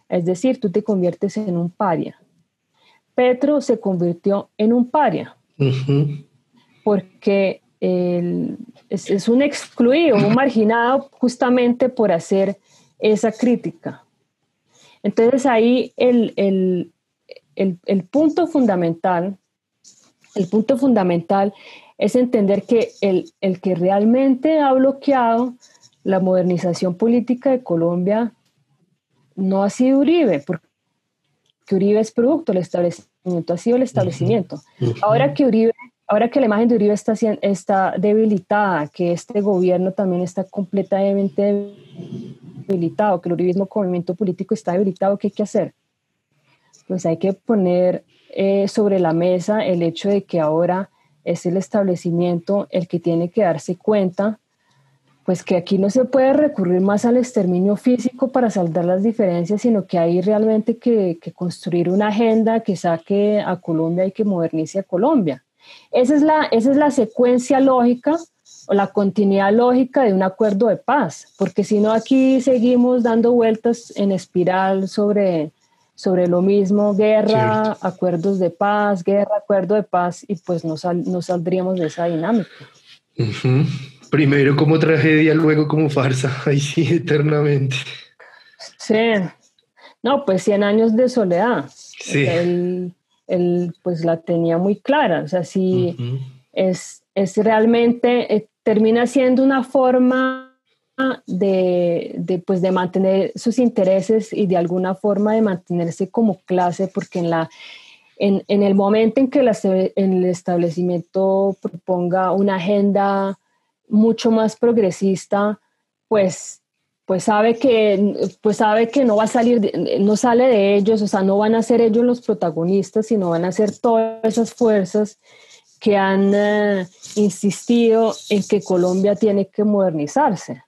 Es decir, tú te conviertes en un paria. Petro se convirtió en un paria, porque es, un excluido, un marginado justamente por hacer esa crítica. Entonces ahí el, el, punto fundamental, el punto fundamental es entender que el, el que realmente ha bloqueado la modernización política de Colombia no ha sido Uribe, porque que Uribe es producto del establecimiento, ha sido el establecimiento. Ahora que Uribe, ahora que la imagen de Uribe está, está debilitada, que este gobierno también está completamente debilitado, que el uribismo como movimiento político está debilitado, ¿qué hay que hacer? Pues hay que poner eh, sobre la mesa el hecho de que ahora es el establecimiento el que tiene que darse cuenta pues que aquí no se puede recurrir más al exterminio físico para saldar las diferencias, sino que hay realmente que, construir una agenda que saque a Colombia y que modernice a Colombia. Esa es, la, esa es la secuencia lógica o la continuidad lógica de un acuerdo de paz, porque si no aquí seguimos dando vueltas en espiral sobre, sobre lo mismo, guerra, acuerdos de paz, guerra, acuerdo de paz, y pues no, no saldríamos de esa dinámica. Primero como tragedia, luego como farsa, [LAUGHS] ahí sí, eternamente. Sí, no, pues 100 años de soledad. Sí. Él, pues la tenía muy clara, o sea, sí, es, es realmente, eh, termina siendo una forma de, de, pues, de mantener sus intereses y de alguna forma de mantenerse como clase, porque en la, en, en, el momento en que el establecimiento proponga una agenda mucho más progresista, pues, pues, sabe que, pues sabe que no va a salir, no sale de ellos, o sea, no van a ser ellos los protagonistas, sino van a ser todas esas fuerzas que han eh, insistido en que Colombia tiene que modernizarse,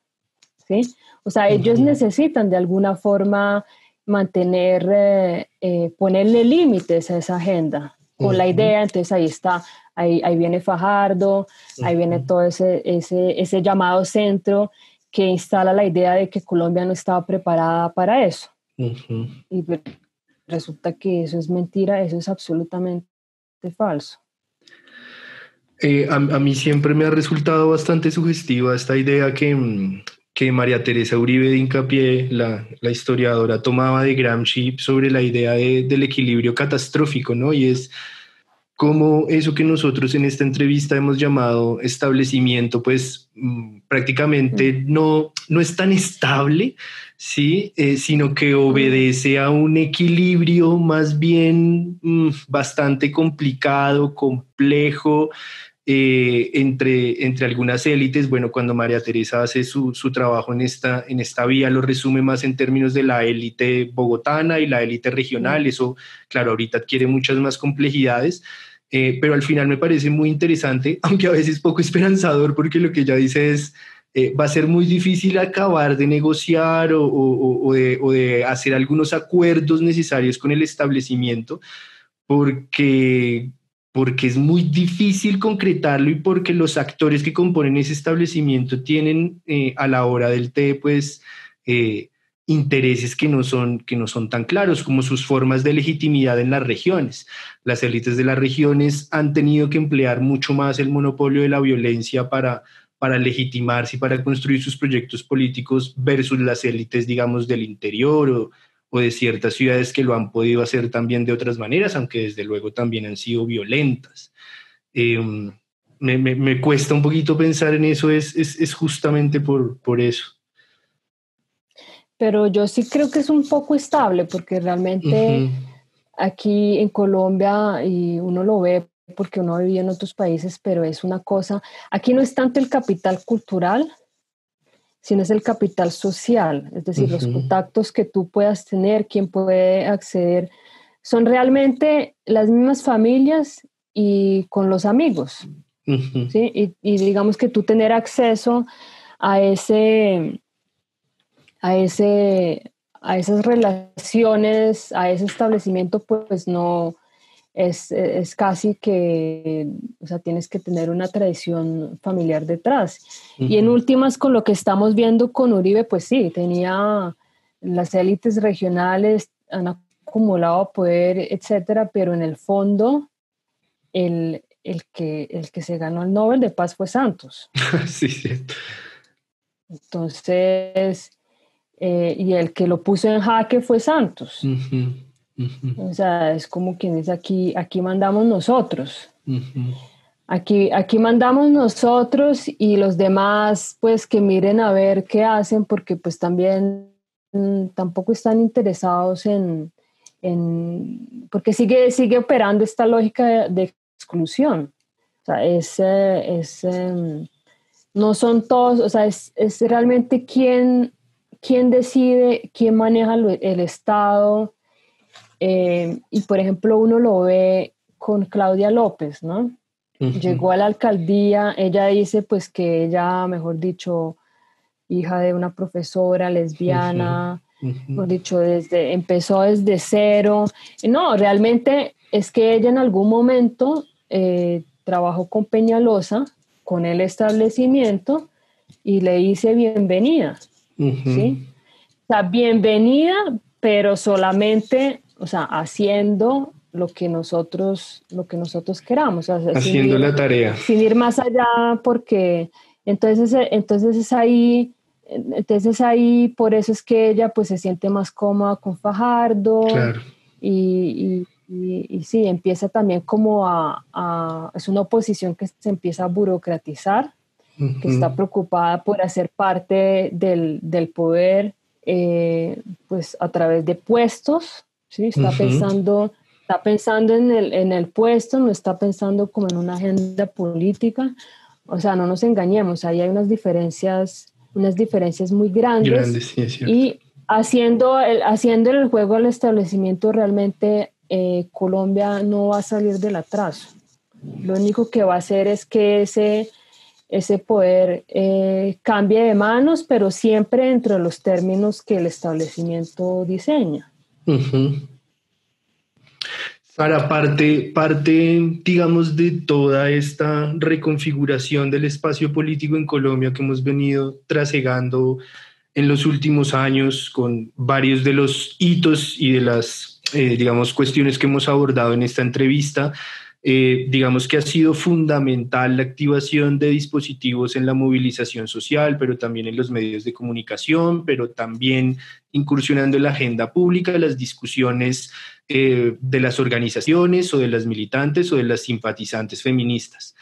¿sí? O sea, ellos necesitan de alguna forma mantener, eh, eh, ponerle límites a esa agenda con la idea, entonces ahí está ahí, viene Fajardo, ahí viene todo ese, ese, ese llamado centro que instala la idea de que Colombia no estaba preparada para eso. Y pues, resulta que eso es mentira, eso es absolutamente falso. Eh, a, mí siempre me ha resultado bastante sugestiva esta idea que, mm, que María Teresa Uribe de Hincapié, la, la, historiadora, tomaba de Gramsci sobre la idea del equilibrio catastrófico, ¿no? Y es como eso que nosotros en esta entrevista hemos llamado establecimiento, pues mm, prácticamente mm. no, no es tan estable, ¿sí? Eh, sino que obedece a un equilibrio más bien bastante complicado, complejo, eh, entre, entre algunas élites. Bueno, cuando María Teresa hace su, su, trabajo en esta, en esta vía, lo resume más en términos de la élite bogotana y la élite regional. Eso, claro, ahorita adquiere muchas más complejidades. Eh, pero al final me parece muy interesante, [LAUGHS] aunque a veces poco esperanzador, porque lo que ella dice es, eh, va a ser muy difícil acabar de negociar o, de, hacer algunos acuerdos necesarios con el establecimiento, porque porque es muy difícil concretarlo y porque los actores que componen ese establecimiento tienen eh, a la hora del té, pues, eh, intereses que no, son, que no son tan claros como sus formas de legitimidad en las regiones. Las élites de las regiones han tenido que emplear mucho más el monopolio de la violencia para, para legitimarse y para construir sus proyectos políticos versus las élites, digamos, del interior o, o de ciertas ciudades que lo han podido hacer también de otras maneras, aunque desde luego también han sido violentas. Em, me, me, cuesta un poquito pensar en eso, es, es, es, justamente por, por eso. Pero yo sí creo que es un poco estable, porque realmente aquí en Colombia, y uno lo ve porque uno vive en otros países, pero es una cosa, aquí no es tanto el capital cultural, sino es el capital social, es decir, los contactos que tú puedas tener, quién puede acceder, son realmente las mismas familias y con los amigos, ¿sí? Y, digamos que tú tener acceso a ese, a ese, a esas relaciones, a ese establecimiento, pues no, es, es, casi que, o sea, tienes que tener una tradición familiar detrás. Y en últimas, con lo que estamos viendo con Uribe, pues sí, tenía las élites regionales, han acumulado poder, etcétera, pero en el fondo, el, el, que, el que se ganó el Nobel de Paz fue Santos. [LAUGHS] sí, sí. Entonces, eh, y el que lo puso en jaque fue Santos. O sea, es como quien dice aquí, aquí mandamos nosotros. Aquí, aquí mandamos nosotros y los demás pues que miren a ver qué hacen porque pues también mm, tampoco están interesados en, en, porque sigue, sigue operando esta lógica de, exclusión. O sea, es, es em, no son todos, o sea, es, es realmente quién, quién decide, quién maneja el Estado, eh, y por ejemplo, uno lo ve con Claudia López, ¿no? Llegó a la alcaldía, ella dice pues que ella, mejor dicho, hija de una profesora lesbiana, mejor dicho, desde, empezó desde cero. No, realmente es que ella en algún momento eh, trabajó con Peñalosa, con el establecimiento, y le hice bienvenida, ¿sí? O sea, bienvenida, pero solamente o sea, haciendo lo que nosotros, lo que nosotros queramos. haciendo la tarea. Sin ir más allá, porque entonces, entonces es ahí, entonces ahí, por eso es que ella pues se siente más cómoda con Fajardo. Y, y, sí, empieza también como a, es una oposición que se empieza a burocratizar, que está preocupada por hacer parte del, del poder, eh, pues a través de puestos, ¿sí? Está, pensando, está pensando en el, en el puesto, no está pensando como en una agenda política. O sea, no nos engañemos, ahí hay unas diferencias, unas diferencias muy grandes. y haciendo el, haciendo el juego al establecimiento, realmente eh, Colombia no va a salir del atraso. Lo único que va a hacer es que ese, ese poder eh, cambie de manos, pero siempre entre los términos que el establecimiento diseña. Para parte, parte, digamos, de toda esta reconfiguración del espacio político en Colombia que hemos venido trasegando en los últimos años con varios de los hitos y de las, eh, digamos, cuestiones que hemos abordado en esta entrevista, Eh, digamos que ha sido fundamental la activación de dispositivos en la movilización social, pero también en los medios de comunicación, pero también incursionando en la agenda pública, las discusiones eh, de las organizaciones o de las militantes o de las simpatizantes feministas.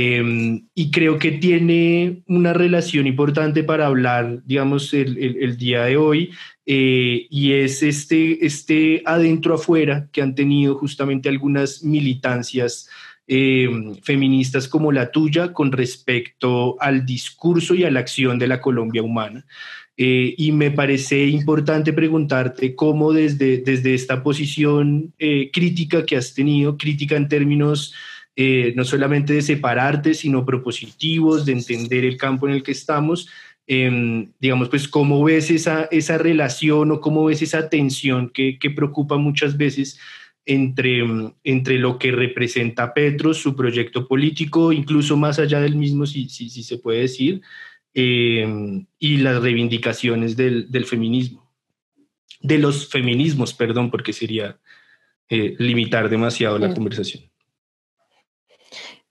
Em, y creo que tiene una relación importante para hablar, digamos, el, el, día de hoy, eh, y es este, este adentro-afuera que han tenido justamente algunas militancias em, feministas como la tuya con respecto al discurso y a la acción de la Colombia humana. Eh, y me parece importante preguntarte cómo desde, desde esta posición eh, crítica que has tenido, crítica en términos eh, no solamente de separarte, sino propositivos, de entender el campo en el que estamos. Em, digamos, pues, ¿cómo ves esa, esa relación o cómo ves esa tensión que, que preocupa muchas veces entre, entre lo que representa Petro, su proyecto político, incluso más allá del mismo, si, si, si se puede decir, em, y las reivindicaciones del, del, feminismo, de los feminismos, perdón, porque sería eh, limitar demasiado la conversación.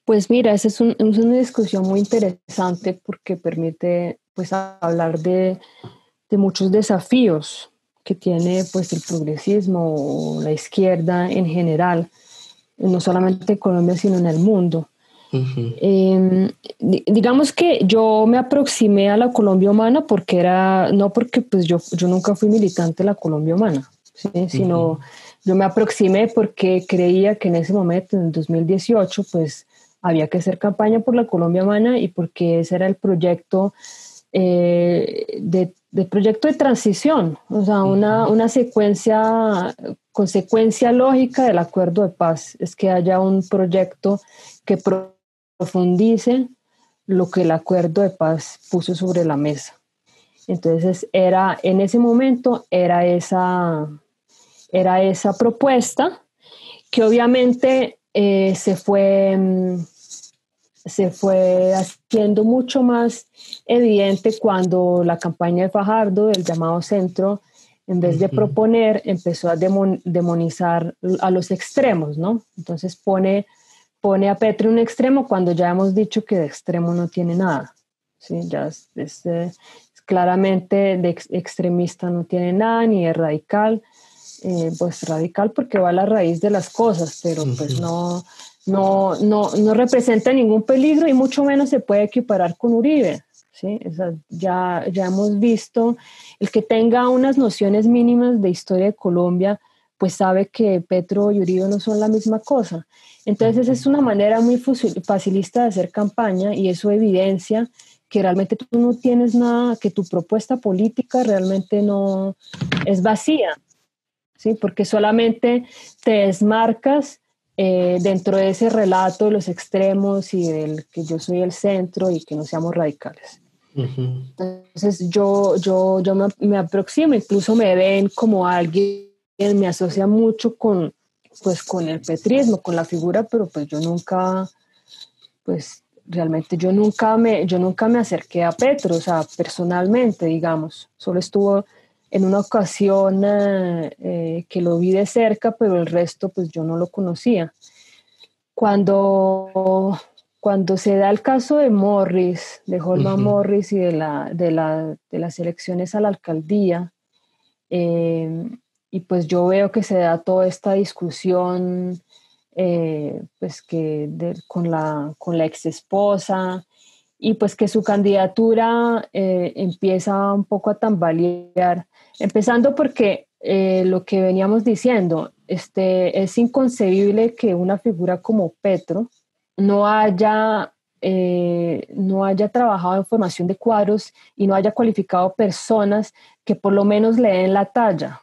Pues mira, esa es, una discusión muy interesante porque permite pues hablar de, muchos desafíos que tiene pues el progresismo o la izquierda en general, no solamente en Colombia sino en el mundo. Em, digamos que yo me aproximé a la Colombia humana porque era, no porque pues yo, yo nunca fui militante de la Colombia humana, sino yo me aproximé porque creía que en ese momento, en 2018, pues había que hacer campaña por la Colombia Humana y porque ese era el proyecto eh, de, proyecto de transición, o sea, una, una secuencia, consecuencia lógica del acuerdo de paz, es que haya un proyecto que profundice lo que el acuerdo de paz puso sobre la mesa. Entonces, era, en ese momento, era esa, era esa propuesta que obviamente eh, se fue mm, se fue haciendo mucho más evidente cuando la campaña de Fajardo, del llamado centro, en vez de proponer, empezó a demonizar a los extremos, ¿no? Entonces pone, pone a Petro en un extremo cuando ya hemos dicho que de extremo no tiene nada, ¿sí? Ya es, eh, claramente de extremista no tiene nada, ni es radical, eh, pues radical porque va a la raíz de las cosas, pero pues no, no, no, no representa ningún peligro y mucho menos se puede equiparar con Uribe. ¿sí? ya, ya hemos visto, el que tenga unas nociones mínimas de historia de Colombia, pues sabe que Petro y Uribe no son la misma cosa. Entonces es una manera muy facilista de hacer campaña y eso evidencia que realmente tú no tienes nada, que tu propuesta política realmente no es vacía, ¿sí? porque solamente te desmarcas eh, dentro de ese relato de los extremos y del que yo soy el centro y que no seamos radicales. Entonces yo, yo, yo me, aproximo, incluso me ven como alguien, me asocia mucho con, pues, con el petrismo, con la figura, pero pues yo nunca, pues realmente yo nunca me, yo nunca me acerqué a Petro, o sea, personalmente, digamos, solo estuvo en una ocasión eh, eh, que lo vi de cerca, pero el resto pues yo no lo conocía. Cuando, cuando se da el caso de Morris, de Holman Morris y de, la, de, la, de, las elecciones a la alcaldía, eh, y pues yo veo que se da toda esta discusión pues que con, la, con la ex esposa y pues que su candidatura empieza un poco a tambalear Empezando porque eh, lo que veníamos diciendo, este, es inconcebible que una figura como Petro no haya, eh, no haya trabajado en formación de cuadros y no haya cualificado personas que por lo menos le den la talla.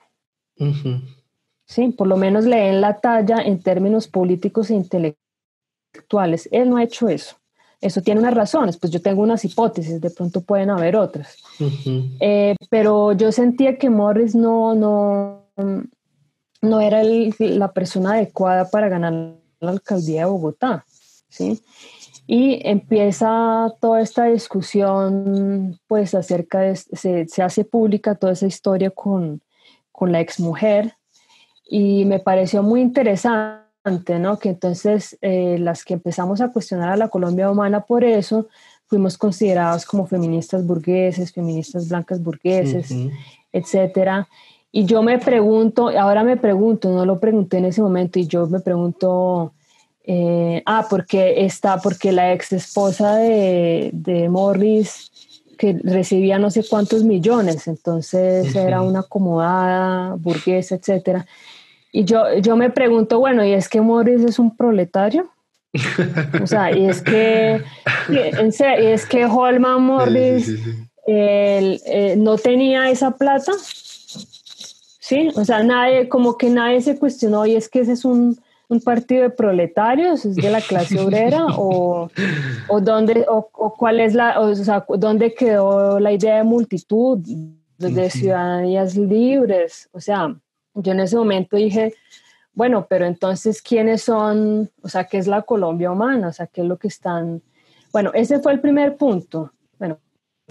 Sí, por lo menos le den la talla en términos políticos e intelectuales. Él no ha hecho eso. Eso tiene unas razones, pues yo tengo unas hipótesis, de pronto pueden haber otras. Eh, pero yo sentía que Morris no, no, no era la persona adecuada para ganar la alcaldía de Bogotá, ¿sí? Y empieza toda esta discusión, pues acerca de, se, se hace pública toda esa historia con, con la exmujer y me pareció muy interesante ¿no? Que entonces eh, las que empezamos a cuestionar a la Colombia humana por eso, fuimos consideradas como feministas burgueses, feministas blancas burgueses, etcétera. Y yo me pregunto, ahora me pregunto, no lo pregunté en ese momento, y yo me pregunto, eh, ah, porque está, porque la ex esposa de, de, Morris, que recibía no sé cuántos millones, entonces era una acomodada, burguesa, etcétera. Y yo, yo me pregunto, bueno, ¿y es que Morris es un proletario? o sea, y es que, en serio, es que Holman Morris eh, no tenía esa plata. Sí, o sea, nadie, como que nadie se cuestionó, y es que ese es un, un partido de proletarios, es de la clase obrera, o, o, dónde, o, cuál es la, o sea, dónde quedó la idea de multitud, de ciudadanías libres, o sea, yo en ese momento dije, bueno, pero entonces, ¿quiénes son? O sea, ¿qué es la Colombia humana? O sea, ¿qué es lo que están? Bueno, ese fue el primer punto. Bueno,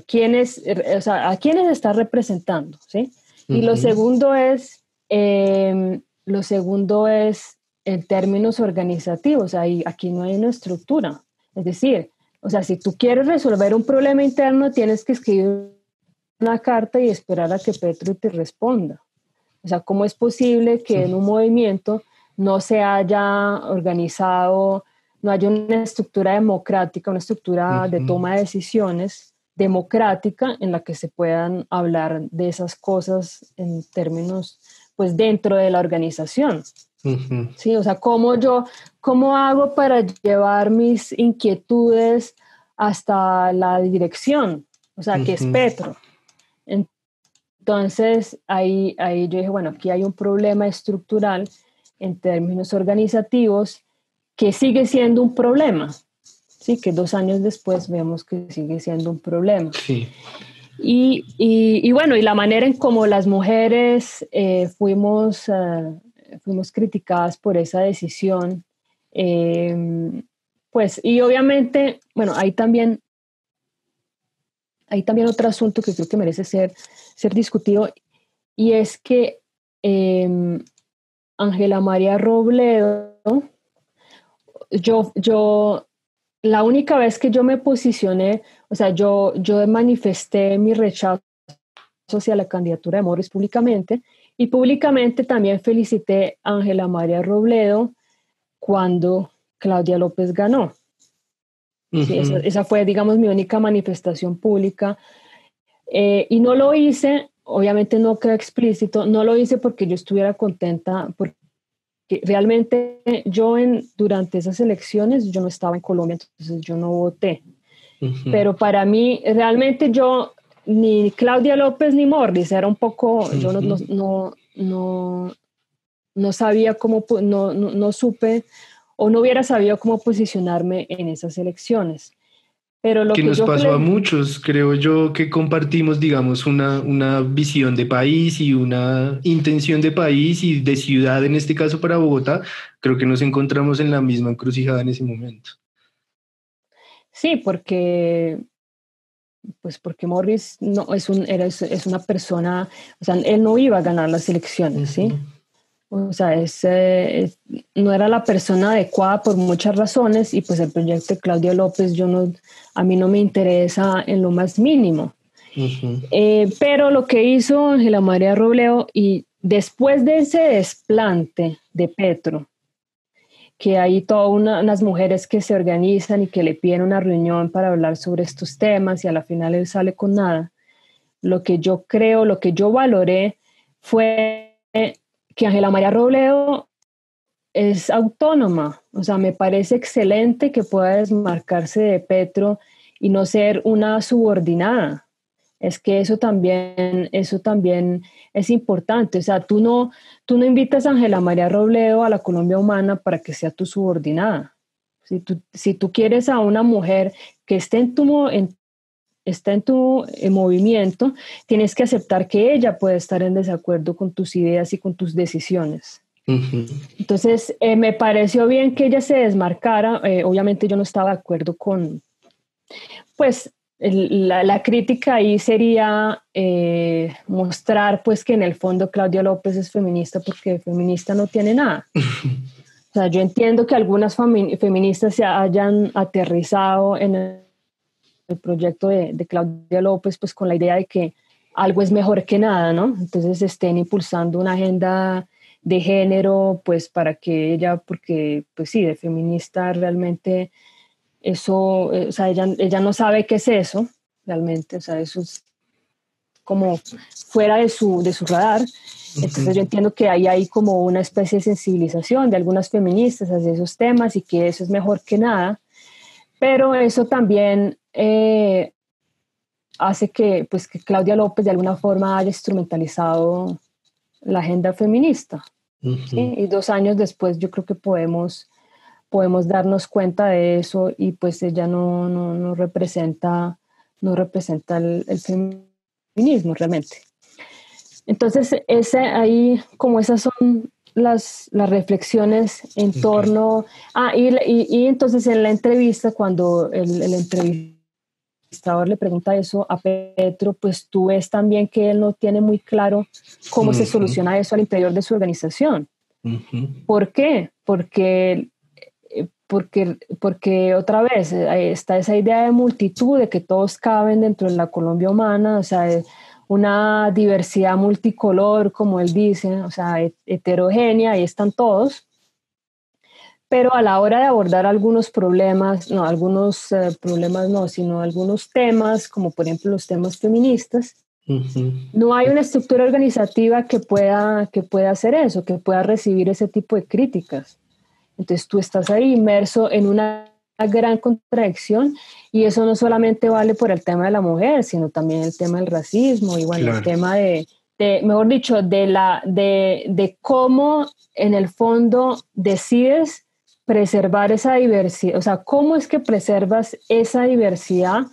¿quiénes, o sea, ¿a quiénes está representando? ¿Sí? Y lo segundo es, em, lo segundo es en términos organizativos, ahí, aquí no hay una estructura. Es decir, o sea, si tú quieres resolver un problema interno, tienes que escribir una carta y esperar a que Petro te responda. O sea, ¿cómo es posible que en un movimiento no se haya organizado, no haya una estructura democrática, una estructura de toma de decisiones democrática en la que se puedan hablar de esas cosas en términos, pues, dentro de la organización? Sí, o sea, ¿cómo yo, cómo hago para llevar mis inquietudes hasta la dirección? O sea, que es Petro. Entonces, ahí, ahí yo dije, bueno, aquí hay un problema estructural en términos organizativos que sigue siendo un problema. Sí, que dos años después vemos que sigue siendo un problema. Sí. Y, y, bueno, y la manera en cómo las mujeres eh, fuimos, eh, fuimos criticadas por esa decisión, eh, pues, y obviamente, bueno, hay también hay también otro asunto que creo que merece ser, ser discutido y es que em, Ángela María Robledo, yo, yo, la única vez que yo me posicioné, o sea, yo, yo manifesté mi rechazo hacia la candidatura de Morris públicamente y públicamente también felicité a Ángela María Robledo cuando Claudia López ganó esa, fue, digamos, mi única manifestación pública. Eh, y no lo hice, obviamente no queda explícito, no lo hice porque yo estuviera contenta, porque realmente yo en, durante esas elecciones yo no estaba en Colombia, entonces yo no voté. Pero para mí, realmente yo, ni Claudia López ni Morris, era un poco, yo no, no, no, no, sabía cómo, no, no, supe o no hubiera sabido cómo posicionarme en esas elecciones. Pero lo que, nos pasó a muchos, creo yo, que compartimos, digamos, una, una visión de país y una intención de país y de ciudad, en este caso para Bogotá, creo que nos encontramos en la misma encrucijada en ese momento. Sí, porque pues porque Morris no es un era, es una persona, o sea, él no iba a ganar las elecciones, ¿sí? O sea, es, no era la persona adecuada por muchas razones y pues el proyecto de Claudia López yo no, a mí no me interesa en lo más mínimo. Eh, pero lo que hizo Ángela María Robleo y después de ese desplante de Petro, que hay todas unas mujeres que se organizan y que le piden una reunión para hablar sobre estos temas y a la final él sale con nada, lo que yo creo, lo que yo valoré fue que Ángela María Robledo es autónoma, o sea, me parece excelente que pueda desmarcarse de Petro y no ser una subordinada. Es que eso también, eso también es importante. O sea, tú no, tú no invitas a Ángela María Robledo a la Colombia Humana para que sea tu subordinada. Si tú, si tú quieres a una mujer que esté en tu, en, está en tu eh, movimiento, tienes que aceptar que ella puede estar en desacuerdo con tus ideas y con tus decisiones. Entonces, eh, me pareció bien que ella se desmarcara. Eh, obviamente yo no estaba de acuerdo con, pues, la, crítica ahí sería mostrar, pues, que en el fondo Claudia López es feminista porque feminista no tiene nada. [LAUGHS] O sea, yo entiendo que algunas feministas se hayan aterrizado en el, proyecto de, de, Claudia López, pues con la idea de que algo es mejor que nada, ¿no? Entonces estén impulsando una agenda de género, pues para que ella, porque, pues sí, de feminista realmente eso, eh, o sea, ella, ella no sabe qué es eso, realmente, o sea, eso es como fuera de su, de su radar. Entonces yo entiendo que ahí hay como una especie de sensibilización de algunas feministas hacia esos temas y que eso es mejor que nada, pero eso también eh, hace que, pues, que Claudia López de alguna forma haya instrumentalizado la agenda feminista. Y dos años después yo creo que podemos, podemos darnos cuenta de eso y pues ella no, no, no representa, no representa el, el feminismo realmente. Entonces, ese, ahí, como esas son las, las reflexiones en torno. Ah, y, y, entonces en la entrevista, cuando el, el, entrevistador le pregunta eso a Petro, pues tú ves también que él no tiene muy claro cómo se soluciona eso al interior de su organización. ¿Por qué? Porque eh, porque, porque otra vez eh, está esa idea de multitud, de que todos caben dentro de la Colombia humana, o sea, una diversidad multicolor, como él dice, o sea, heterogénea, ahí están todos. Pero a la hora de abordar algunos problemas, no, algunos eh, problemas no, sino algunos temas, como por ejemplo los temas feministas, no hay una estructura organizativa que pueda, que pueda hacer eso, que pueda recibir ese tipo de críticas. Entonces tú estás ahí inmerso en una gran contradicción y eso no solamente vale por el tema de la mujer, sino también el tema del racismo y bueno, el tema de, mejor dicho, de, la, de, de cómo en el fondo decides preservar esa diversidad, o sea, cómo es que preservas esa diversidad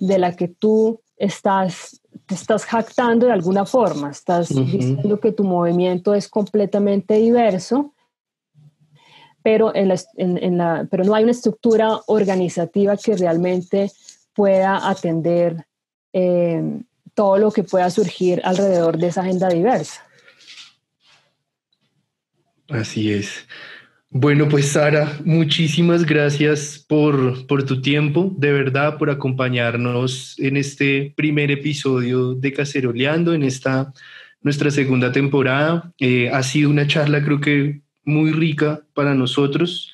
de la que tú estás, te estás jactando de alguna forma, estás diciendo que tu movimiento es completamente diverso pero, en la, pero no hay una estructura organizativa que realmente pueda atender eh, todo lo que pueda surgir alrededor de esa agenda diversa. Así es. Bueno, pues Sara, muchísimas gracias por, por, tu tiempo, de verdad, por acompañarnos en este primer episodio de Caceroleando, en esta nuestra segunda temporada. Eh, ha sido una charla, creo que muy rica para nosotros.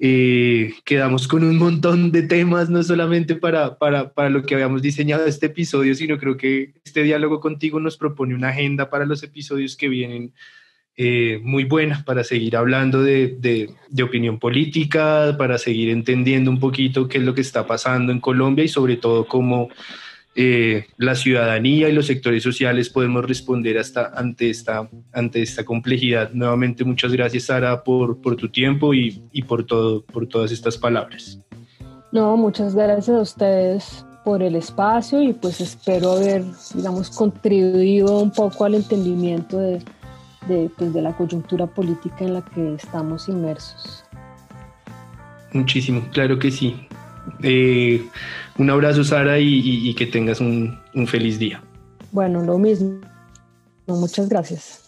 Eh, quedamos con un montón de temas, no solamente para, para, para, lo que habíamos diseñado este episodio, sino creo que este diálogo contigo nos propone una agenda para los episodios que vienen eh, muy buena para seguir hablando de, opinión política, para seguir entendiendo un poquito qué es lo que está pasando en Colombia y sobre todo cómo eh, la ciudadanía y los sectores sociales podemos responder hasta ante esta, ante esta complejidad. Nuevamente, muchas gracias, Sara, por, por tu tiempo y, y, por, todo, por todas estas palabras. No, muchas gracias a ustedes por el espacio y pues espero haber, digamos, contribuido un poco al entendimiento de, de, pues, de la coyuntura política en la que estamos inmersos. Muchísimo, claro que sí. Eh, un abrazo, Sara, y, que tengas un, un feliz día. Bueno, lo mismo. Muchas gracias.